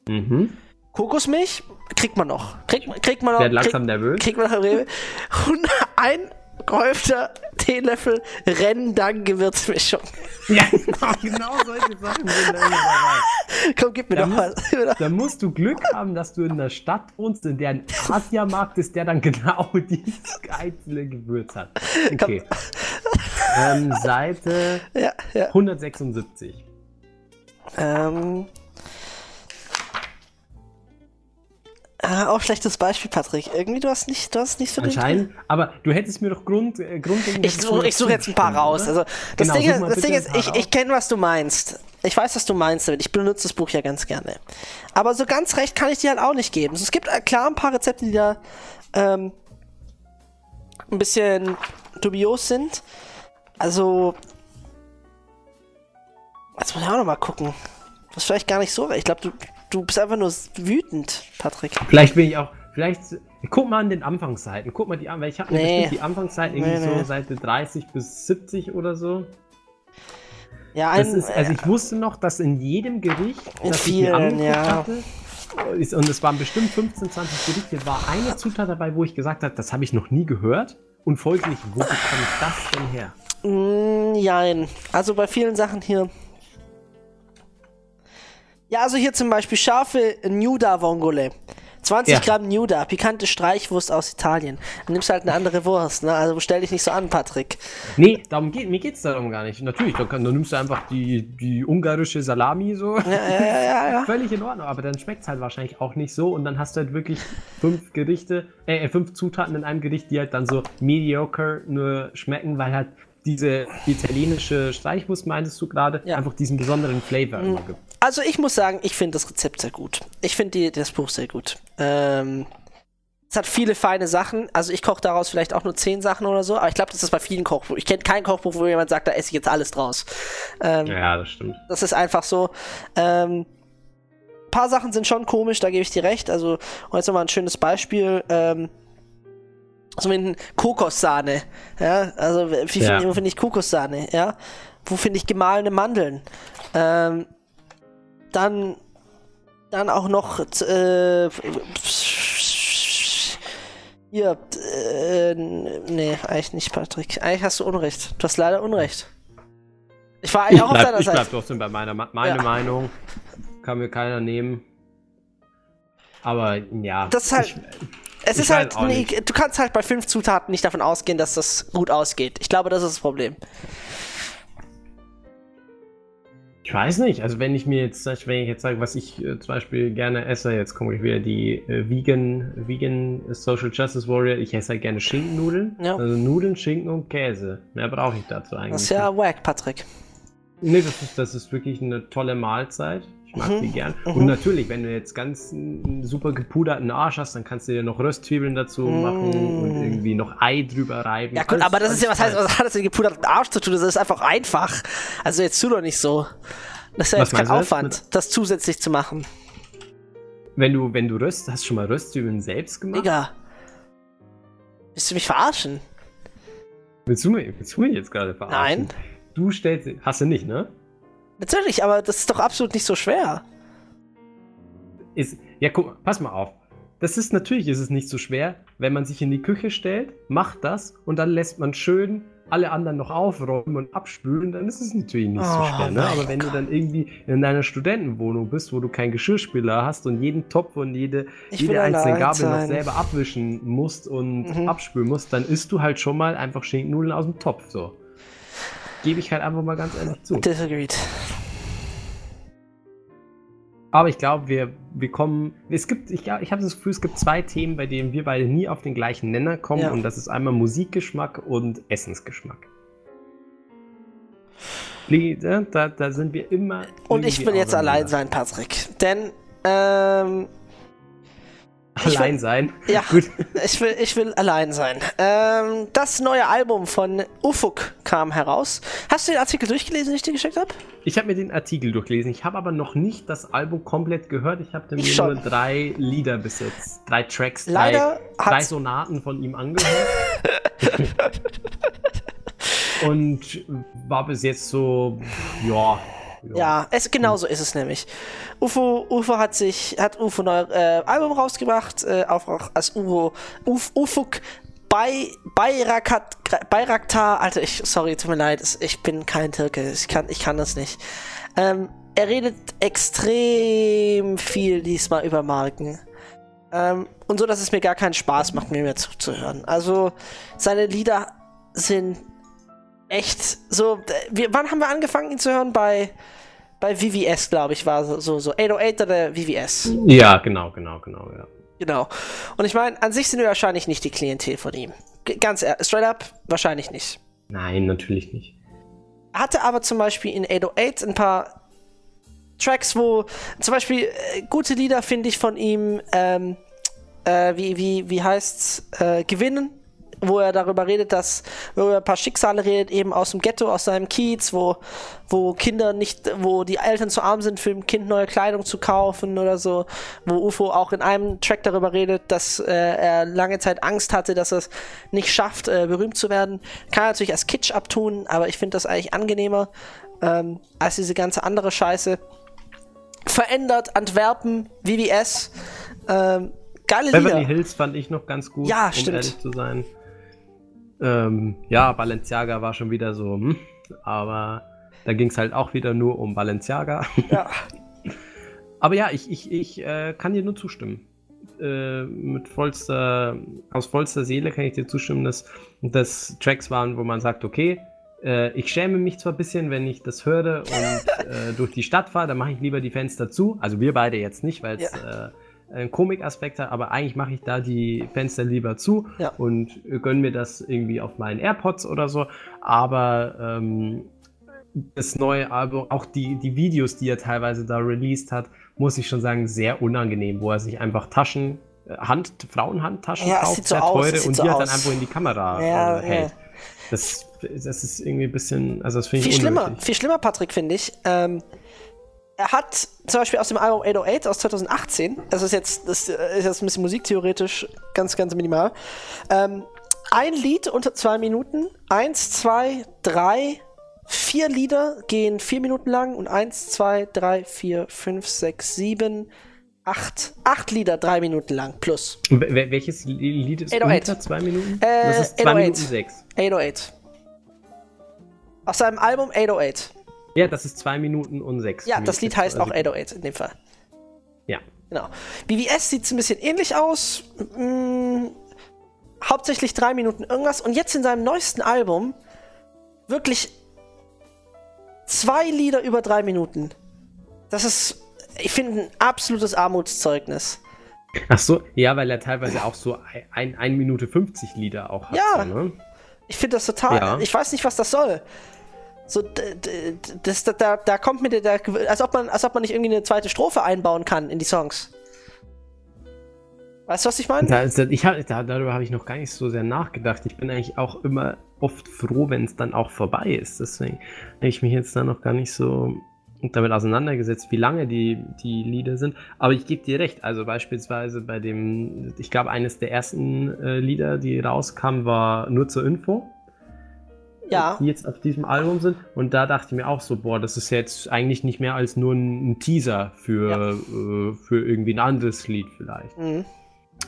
Mhm. Kokosmilch. Kriegt man noch. Kriegt, kriegt man noch. Werd kriegt, langsam nervös. kriegt man noch. Und ein gehäufter Teelöffel Rendang-Gewürzmischung. Ja, genau, genau solche Sachen sind da immer dabei. Komm, gib mir Da doch mal. Da musst du Glück haben, dass du in einer Stadt wohnst, in der ein Asiamarkt ist, der dann genau dieses einzelne Gewürz hat. Okay. Ähm, Seite Ja, ja. 176. Ähm. Ah, auch schlechtes Beispiel, Patrick. Irgendwie, du hast nicht, du hast nicht so den- Anscheinend, aber du hättest mir doch Grund, äh, grundlegend. Ich suche ich such jetzt ein paar raus. Also, das Genau, Ding, ist, das Ding ist, ich, ich kenne, was du meinst. Ich weiß, was du meinst damit. Ich benutze das Buch ja ganz gerne. Aber so ganz recht kann ich dir halt auch nicht geben. Es gibt äh, klar ein paar Rezepte, die da ähm, ein bisschen dubios sind. Also. Jetzt muss ich auch noch mal gucken. Das ist vielleicht gar nicht so. Ich glaube, du, du bist einfach nur wütend, Patrick. Vielleicht bin ich auch. Vielleicht. Guck mal an den Anfangsseiten. Guck mal die an, weil ich habe Nee. die Anfangsseiten irgendwie Nee, nee. so Seite 30 bis 70 oder so. Ja, ein, ist, also ich wusste noch, dass in jedem Gericht, In das ich mir vielen, ja. hatte, ist, und es waren bestimmt 15, 20 Gerichte, war eine Zutat dabei, wo ich gesagt habe, das habe ich noch nie gehört. Und folglich, wo bekomme ich das denn her? Mm, Jein. Also bei vielen Sachen hier. Ja, also hier zum Beispiel scharfe Nuda Vongole. 20 Ja. Gramm Nuda, pikante Streichwurst aus Italien. Du nimmst halt eine andere Wurst, ne? Also stell dich nicht so an, Patrick. Nee, darum geht, mir geht es darum gar nicht. Natürlich, dann, kann, dann nimmst du einfach die, die ungarische Salami so. Ja, ja, ja, ja. Völlig in Ordnung, aber dann schmeckt es halt wahrscheinlich auch nicht so und dann hast du halt wirklich fünf Gerichte, äh, fünf Zutaten in einem Gericht, die halt dann so mediocre nur schmecken, weil halt diese italienische Streichwurst, meintest du gerade, Ja. einfach diesen besonderen Flavor immer gibt. Also ich muss sagen, ich finde das Rezept sehr gut. Ich finde das Buch sehr gut. Ähm, es hat viele feine Sachen. Also ich koche daraus vielleicht auch nur 10 Sachen oder so, aber ich glaube, das ist bei vielen Kochbuch. Ich kenne kein Kochbuch, wo jemand sagt, da esse ich jetzt alles draus. Ähm, Ja, das stimmt. Das ist einfach so. Ähm, paar Sachen sind schon komisch, da gebe ich dir recht. Also, und jetzt nochmal ein schönes Beispiel. Ähm, so mit Kokossahne. Ja, also, wie finde Ja. finde ich Kokossahne? Ja, wo finde ich gemahlene Mandeln? Ähm, dann, dann auch noch, äh, hier, äh, nee, eigentlich nicht, Patrick. Eigentlich hast du Unrecht. Du hast leider Unrecht. Ich war eigentlich Ich auch auf bleib, deiner ich Seite. bleib trotzdem bei meiner meine Ja. Meinung. Kann mir keiner nehmen. Aber ja. Das ist halt- ich, Es Ich ist halt, nee, du kannst halt bei fünf Zutaten nicht davon ausgehen, dass das gut ausgeht. Ich glaube, das ist das Problem. Ich weiß nicht. Also wenn ich mir jetzt, wenn ich jetzt sage, was ich äh, zum Beispiel gerne esse, jetzt komme ich wieder die äh, Vegan, Vegan Social Justice Warrior. Ich esse halt gerne Schinkennudeln. Ja. Also Nudeln, Schinken und Käse. Mehr brauche ich dazu eigentlich. Das ist ja wack, Patrick. Nee, das ist, das ist wirklich eine tolle Mahlzeit. Ich mag Mhm. die gern. Mhm. Und natürlich, wenn du jetzt ganz einen super gepuderten Arsch hast, dann kannst du dir noch Röstzwiebeln dazu machen und irgendwie noch Ei drüber reiben. Ja gut, Alles- aber das ist ja, was heißt, was hat das mit gepuderten Arsch zu tun? Das ist einfach einfach. Also jetzt tu doch nicht so. Das ist ja Was jetzt kein Aufwand, das zusätzlich zu machen. Wenn du, wenn du röst, hast du schon mal Röstzwiebeln selbst gemacht? Digga. Willst du mich verarschen? Willst du mich, willst du mich jetzt gerade verarschen? Nein. du stellst. Hast du nicht, ne? Natürlich, aber das ist doch absolut nicht so schwer. Ist, ja, guck, pass mal auf. Das ist natürlich ist es nicht so schwer, wenn man sich in die Küche stellt, macht das und dann lässt man schön alle anderen noch aufräumen und abspülen, dann ist es natürlich nicht oh, so schwer. Ne? Aber wenn du dann irgendwie in deiner Studentenwohnung bist, wo du keinen Geschirrspüler hast und jeden Topf und jede, jede einzelne Gabel noch selber abwischen musst und mhm. abspülen musst, dann isst du halt schon mal einfach Schinkennudeln aus dem Topf. So. Gebe ich halt einfach mal ganz ehrlich zu. Disagreed. Aber ich glaube, wir, wir kommen. Es gibt, ich, ich habe das Gefühl, es gibt zwei Themen, bei denen wir beide nie auf den gleichen Nenner kommen. Ja. Und das ist einmal Musikgeschmack und Essensgeschmack. Da, da sind wir immer. Und ich will jetzt allein sein, Patrick. Denn ähm, Allein will, sein. Ja, Gut. Ich, will, ich will allein sein. Ähm, das neue Album von Ufuk kam heraus. Hast du den Artikel durchgelesen, den ich dir geschickt habe? Ich habe mir den Artikel durchgelesen. Ich habe aber noch nicht das Album komplett gehört. Ich habe mir nur drei Lieder bis jetzt, drei Tracks, Leider drei, drei Sonaten von ihm angehört. Und war bis jetzt so, ja, ja, es, genau so ist es nämlich. UFO, UFO hat sich, hat UFO ein äh, Album rausgebracht, äh, auch, auch als UFO, Uf, UFUK bei Bayrakat, Bayraktar, Alter, ich, sorry, tut mir leid, ich bin kein Türke, ich kann, ich kann das nicht. Ähm, er redet extrem viel diesmal über Marken. Ähm, und so, dass es mir gar keinen Spaß macht, mir mehr zuzuhören. Also, seine Lieder sind echt so. Wir, wann haben wir angefangen, ihn zu hören? Bei, bei VVS, glaube ich, war so, so, so 808 oder VVS. Ja, genau, genau, genau, ja. Genau. Und ich meine, an sich sind wir wahrscheinlich nicht die Klientel von ihm. Ganz ehrlich, straight up, wahrscheinlich nicht. Nein, natürlich nicht. Hatte aber zum Beispiel in 808 ein paar Tracks, wo zum Beispiel äh, gute Lieder finde ich von ihm, ähm, äh, wie, wie, wie heißt's, äh, Gewinnen wo er darüber redet, dass, wo er ein paar Schicksale redet, eben aus dem Ghetto, aus seinem Kiez, wo, wo Kinder nicht, wo die Eltern zu arm sind, für ein Kind neue Kleidung zu kaufen oder so, wo UFO auch in einem Track darüber redet, dass äh, er lange Zeit Angst hatte, dass er es nicht schafft, äh, berühmt zu werden. Kann er natürlich als Kitsch abtun, aber ich finde das eigentlich angenehmer ähm, als diese ganze andere Scheiße. Verändert Antwerpen, VVS, ähm, geile Beverly Lieder. Hills fand ich noch ganz gut, ja, um stimmt. ehrlich zu sein. Ähm, ja, Balenciaga war schon wieder so, hm, aber da ging es halt auch wieder nur um Balenciaga. Ja. aber ja, ich, ich, ich äh, kann dir nur zustimmen. Äh, mit vollster, aus vollster Seele kann ich dir zustimmen, dass das Tracks waren, wo man sagt, okay, äh, ich schäme mich zwar ein bisschen, wenn ich das höre und äh, durch die Stadt fahre, dann mache ich lieber die Fenster zu. Also wir beide jetzt nicht, weil es ja. Äh, einen Komikaspekt hat, aber eigentlich mache ich da die Fenster lieber zu ja. und gönne mir das irgendwie auf meinen AirPods oder so. Aber ähm, das neue Album, auch die, die Videos, die er teilweise da released hat, muss ich schon sagen, sehr unangenehm, wo er sich einfach Taschen, äh, Hand, Frauenhandtaschen ja, kauft, sehr so teure, und so die hat dann einfach in die Kamera ja, äh, hält. Das, das ist irgendwie ein bisschen, also das finde ich viel schlimmer, viel schlimmer, Patrick, finde ich. Ähm, er hat zum Beispiel aus dem Album 808 aus 2018, das ist jetzt, das ist jetzt ein bisschen musiktheoretisch ganz, ganz minimal, ähm, ein Lied unter zwei Minuten, eins, zwei, drei, vier Lieder gehen vier Minuten lang und eins, zwei, drei, vier, fünf, sechs, sieben, acht, acht Lieder drei Minuten lang plus. Welches Lied ist 808. unter zwei Minuten? Äh, das ist zwei 808. Minuten sechs. 808. Aus seinem Album 808. Ja, das ist 2 Minuten und 6. Ja, das Lied heißt auch 808 in dem Fall. Ja. Genau. BBS sieht ein bisschen ähnlich aus. Hm, hauptsächlich 3 Minuten irgendwas. Und jetzt in seinem neuesten Album wirklich zwei Lieder über 3 Minuten. Das ist, ich finde, ein absolutes Armutszeugnis. Ach so, ja, weil er teilweise auch so 1 Minute 50 Lieder auch hat. Ja. So, ne? Ich finde das total. Ja. Ich weiß nicht, was das soll. So, das, da, da kommt mir der, als ob man, als ob man nicht irgendwie eine zweite Strophe einbauen kann in die Songs. Weißt du, was ich meine? Da, ich hab, da, darüber habe ich noch gar nicht so sehr nachgedacht. Ich bin eigentlich auch immer oft froh, wenn es dann auch vorbei ist. Deswegen habe ich mich jetzt da noch gar nicht so damit auseinandergesetzt, wie lange die, die Lieder sind. Aber ich gebe dir recht. Also beispielsweise bei dem, ich glaube, eines der ersten äh, Lieder, die rauskam, war nur zur Info. Ja. die jetzt auf diesem Album sind. Und da dachte ich mir auch so, boah, das ist jetzt eigentlich nicht mehr als nur ein, Teaser für, äh, für irgendwie ein anderes Lied vielleicht. Mhm.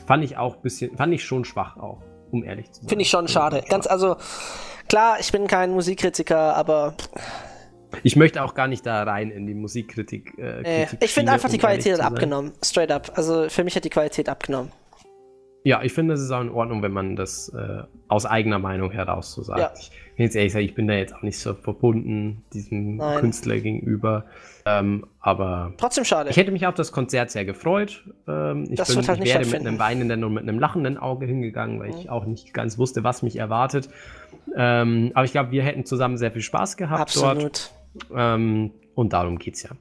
Fand ich auch ein bisschen, fand ich schon schwach auch, um ehrlich zu sein. Finde ich schon Ja, schade. schwach. Ganz, also, klar, ich bin kein Musikkritiker, aber Ich möchte auch gar nicht da rein in die Musikkritik. Äh, äh, ich finde einfach, die Qualität hat abgenommen. Straight up. Also, für mich hat die Qualität abgenommen. Ja, ich finde, es ist auch in Ordnung, wenn man das äh, aus eigener Meinung heraus so sagt. Ja. Ich will jetzt ehrlich sagen, ich bin da jetzt auch nicht so verbunden diesem Nein. Künstler gegenüber. Ähm, aber Trotzdem schade. ich hätte mich auf das Konzert sehr gefreut. Ähm, ich Das bin, wird halt ich wäre mit einem weinenden und mit einem lachenden Auge hingegangen, weil Mhm. ich auch nicht ganz wusste, was mich erwartet. Ähm, aber ich glaube, wir hätten zusammen sehr viel Spaß gehabt dort. Absolut. Ähm, und darum geht's ja.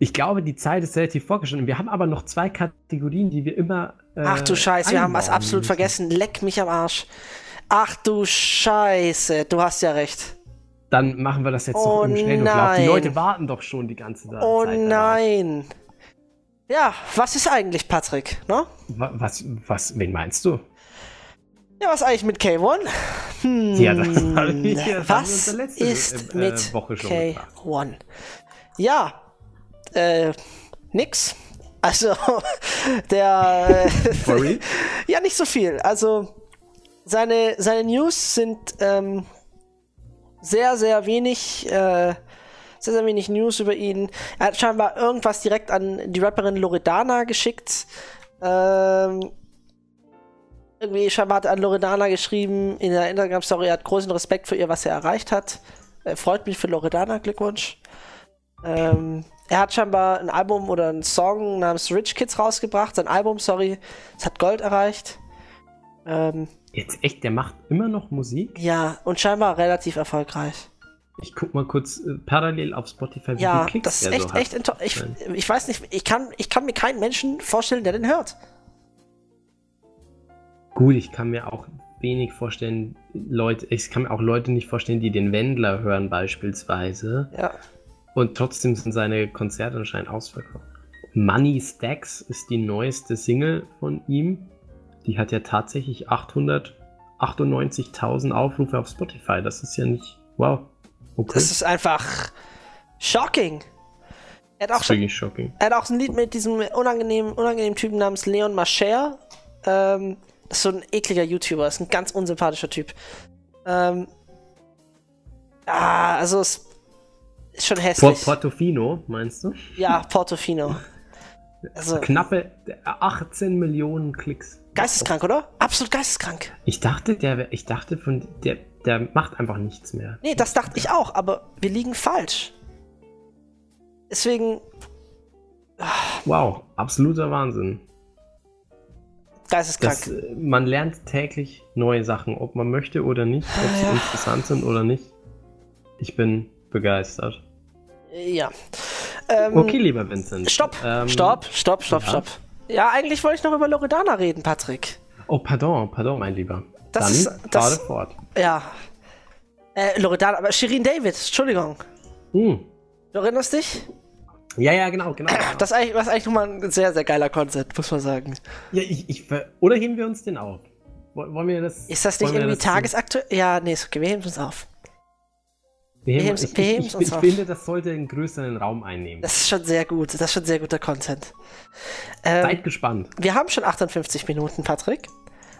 Ich glaube, die Zeit ist relativ vorgeschritten. Wir haben aber noch zwei Kategorien, die wir immer. äh, Ach du Scheiße, wir haben was absolut müssen. vergessen. Leck mich am Arsch. Ach du Scheiße, du hast ja recht. Dann machen wir das jetzt Oh doch im Schnelldurchlauf. Die. Leute warten doch schon die ganze Zeit. Oh nein. Ja, was ist eigentlich, Patrick? Ne? Wa- Was, was, wen meinst du? Ja, was eigentlich mit K1? Hm, Ja, das habe ich- wir uns was ja ist äh, mit Woche schon gefragt. K1? Ja, äh, nix. Also, der. äh, Sorry? Ja, nicht so viel. Also, seine, seine News sind ähm, sehr, sehr wenig, äh, sehr, sehr wenig News über ihn. Er hat scheinbar irgendwas direkt an die Rapperin Loredana geschickt. Ähm, irgendwie scheinbar hat er an Loredana geschrieben in der Instagram-Story, er hat großen Respekt für ihr, was er erreicht hat. Äh, freut mich für Loredana, Glückwunsch. Ähm, er hat scheinbar ein Album oder einen Song namens Rich Kids rausgebracht. Sein Album, sorry, es hat Gold erreicht. Ähm, Jetzt echt, der macht immer noch Musik? ja, und scheinbar relativ erfolgreich. Ich guck mal kurz äh, parallel auf Spotify, wie Ja, Klicks das ist echt, so echt enttäuschend. Ich, ich weiß nicht, ich kann, ich kann mir keinen Menschen vorstellen, der den hört. Gut, ich kann mir auch wenig vorstellen, Leute, ich kann mir auch Leute nicht vorstellen, die den Wendler hören beispielsweise. Ja. Und trotzdem sind seine Konzerte anscheinend ausverkauft. Money Stacks ist die neueste Single von ihm. Die hat ja tatsächlich 898.000 Aufrufe auf Spotify. Das ist ja nicht. Wow. Okay. Das ist einfach shocking. Er hat auch Das schon, er hat auch ein Lied mit diesem unangenehmen, unangenehmen Typen namens Leon Mascher. Ähm, das ist so ein ekliger YouTuber, ist ein ganz unsympathischer Typ. Ähm, ah, also es ist schon hässlich. Portofino, meinst du? ja, Portofino. Also, Knappe 18 Millionen Klicks. geisteskrank, oder? Absolut geisteskrank. Ich dachte, der, ich dachte von, der, der macht einfach nichts mehr. Nee, das dachte ich auch, aber wir liegen falsch. Deswegen, Wow, absoluter Wahnsinn. geisteskrank. Das, äh, man lernt täglich neue Sachen, ob man möchte oder nicht, ob sie Ja. interessant sind oder nicht. Ich bin begeistert. Ja. Ähm, Okay, lieber Vincent. Stopp, Ähm, stopp, stopp, stopp, ja. stopp. Ja, eigentlich wollte ich noch über Loredana reden, Patrick. Oh, pardon, pardon, mein Lieber. Das Dann ist- das- fort. Ja. Äh, Loredana, aber Shirin David, Entschuldigung. Hm. Du erinnerst dich? Ja, ja, genau, genau. genau. Das ist eigentlich, das ist eigentlich nochmal ein sehr, sehr geiler Content, muss man sagen. ja, ich, ich, oder heben wir uns den auf? Woll- Wollen wir das? Ist das nicht irgendwie das- tagesaktuell? Ja, nee, ist okay, wir heben es uns auf. Heben's- ich, ich, ich, ich finde, das sollte einen größeren Raum einnehmen. Das ist schon sehr gut, das ist schon sehr guter Content. Ähm, Seid gespannt. wir haben schon 58 Minuten, Patrick.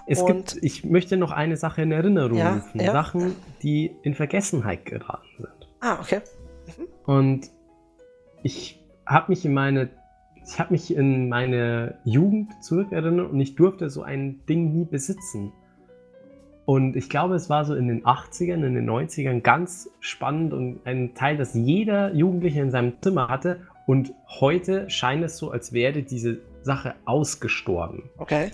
Es und- gibt, ich möchte noch eine Sache in Erinnerung Ja, rufen. ja. Sachen, die in Vergessenheit geraten sind. Ah, okay. Und ich habe mich in meine, ich habe mich in meine Jugend zurückerinnert und ich durfte so ein Ding nie besitzen. Und ich glaube, es war so in den 80ern, in den 90ern ganz spannend und ein Teil, das jeder Jugendliche in seinem Zimmer hatte. Und heute scheint es so, als wäre diese Sache ausgestorben. Okay.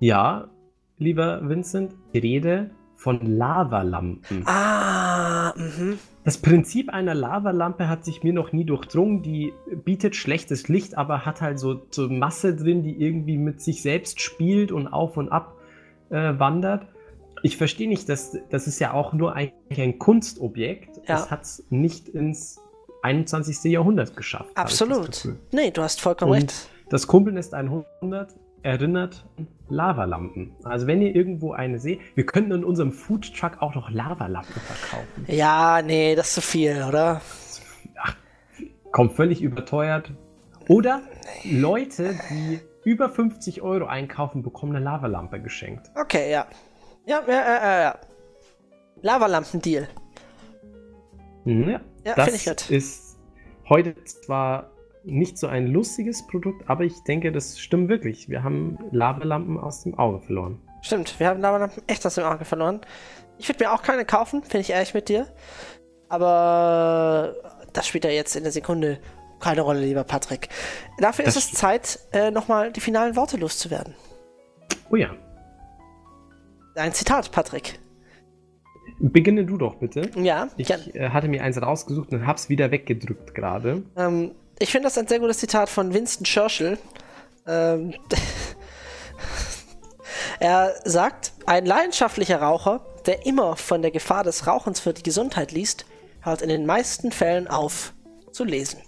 Ja, lieber Vincent, ich rede von Lavalampen. Ah, mhm. Das Prinzip einer Lavalampe hat sich mir noch nie durchdrungen. Die bietet schlechtes Licht, aber hat halt so, so Masse drin, die irgendwie mit sich selbst spielt und auf und ab äh, wandert. Ich verstehe nicht, dass das ist ja auch nur eigentlich ein Kunstobjekt. Ja. Es hat es nicht ins 21. Jahrhundert geschafft. das Absolut. Nee, du hast vollkommen Und recht. das Kumpelnest 100 erinnert an Lavalampen. Also wenn ihr irgendwo eine seht, wir könnten in unserem Foodtruck auch noch Lavalampen verkaufen. Ja, nee, das ist zu viel, oder? Ach, kommt völlig überteuert. Oder Leute, die über 50 Euro einkaufen, bekommen eine Lavalampe geschenkt. Okay, ja. Ja, ja, ja, ja. Lavalampen-Deal. Ja, Ja, das finde ich gut. ist heute zwar nicht so ein lustiges Produkt, aber ich denke, das stimmt wirklich. Wir haben Lavalampen aus dem Auge verloren. Stimmt, wir haben Lavalampen echt aus dem Auge verloren. Ich würde mir auch keine kaufen, finde ich ehrlich mit dir. Aber das spielt ja jetzt in der Sekunde keine Rolle, lieber Patrick. Dafür Das ist es. Zeit, äh, nochmal die finalen Worte loszuwerden. Oh ja. Ein Zitat, Patrick. Beginne du doch bitte. Ja, Ich äh, hatte mir eins rausgesucht und hab's wieder weggedrückt gerade. Ähm, ich finde das ein sehr gutes Zitat von Winston Churchill. Ähm, er sagt, ein leidenschaftlicher Raucher, der immer von der Gefahr des Rauchens für die Gesundheit liest, hört in den meisten Fällen auf zu lesen.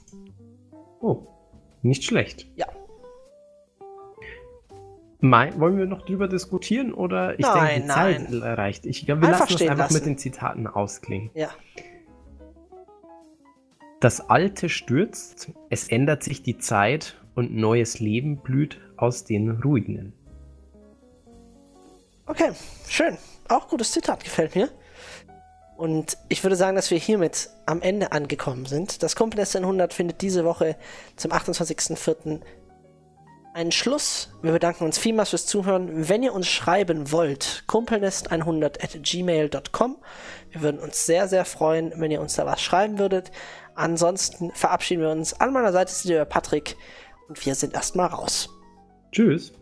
Oh, nicht schlecht. Ja. Mein, wollen wir noch drüber diskutieren oder ich Nein, denke, die Zeit nein. reicht. Ich glaube, wir Einfach lassen es einfach lassen. mit den Zitaten ausklingen. Ja. Das Alte stürzt, es ändert sich die Zeit und neues Leben blüht aus den Ruinen. Okay, schön. Auch gutes Zitat, gefällt mir. Und ich würde sagen, dass wir hiermit am Ende angekommen sind. Das Kumpelnest 100 findet diese Woche zum 28.04. einen Schluss. Wir bedanken uns vielmals fürs Zuhören. Wenn ihr uns schreiben wollt, kumpelnest100 at gmail.com. Wir würden uns sehr, sehr freuen, wenn ihr uns da was schreiben würdet. Ansonsten verabschieden wir uns. An meiner Seite ist der Patrick und wir sind erstmal raus. Tschüss.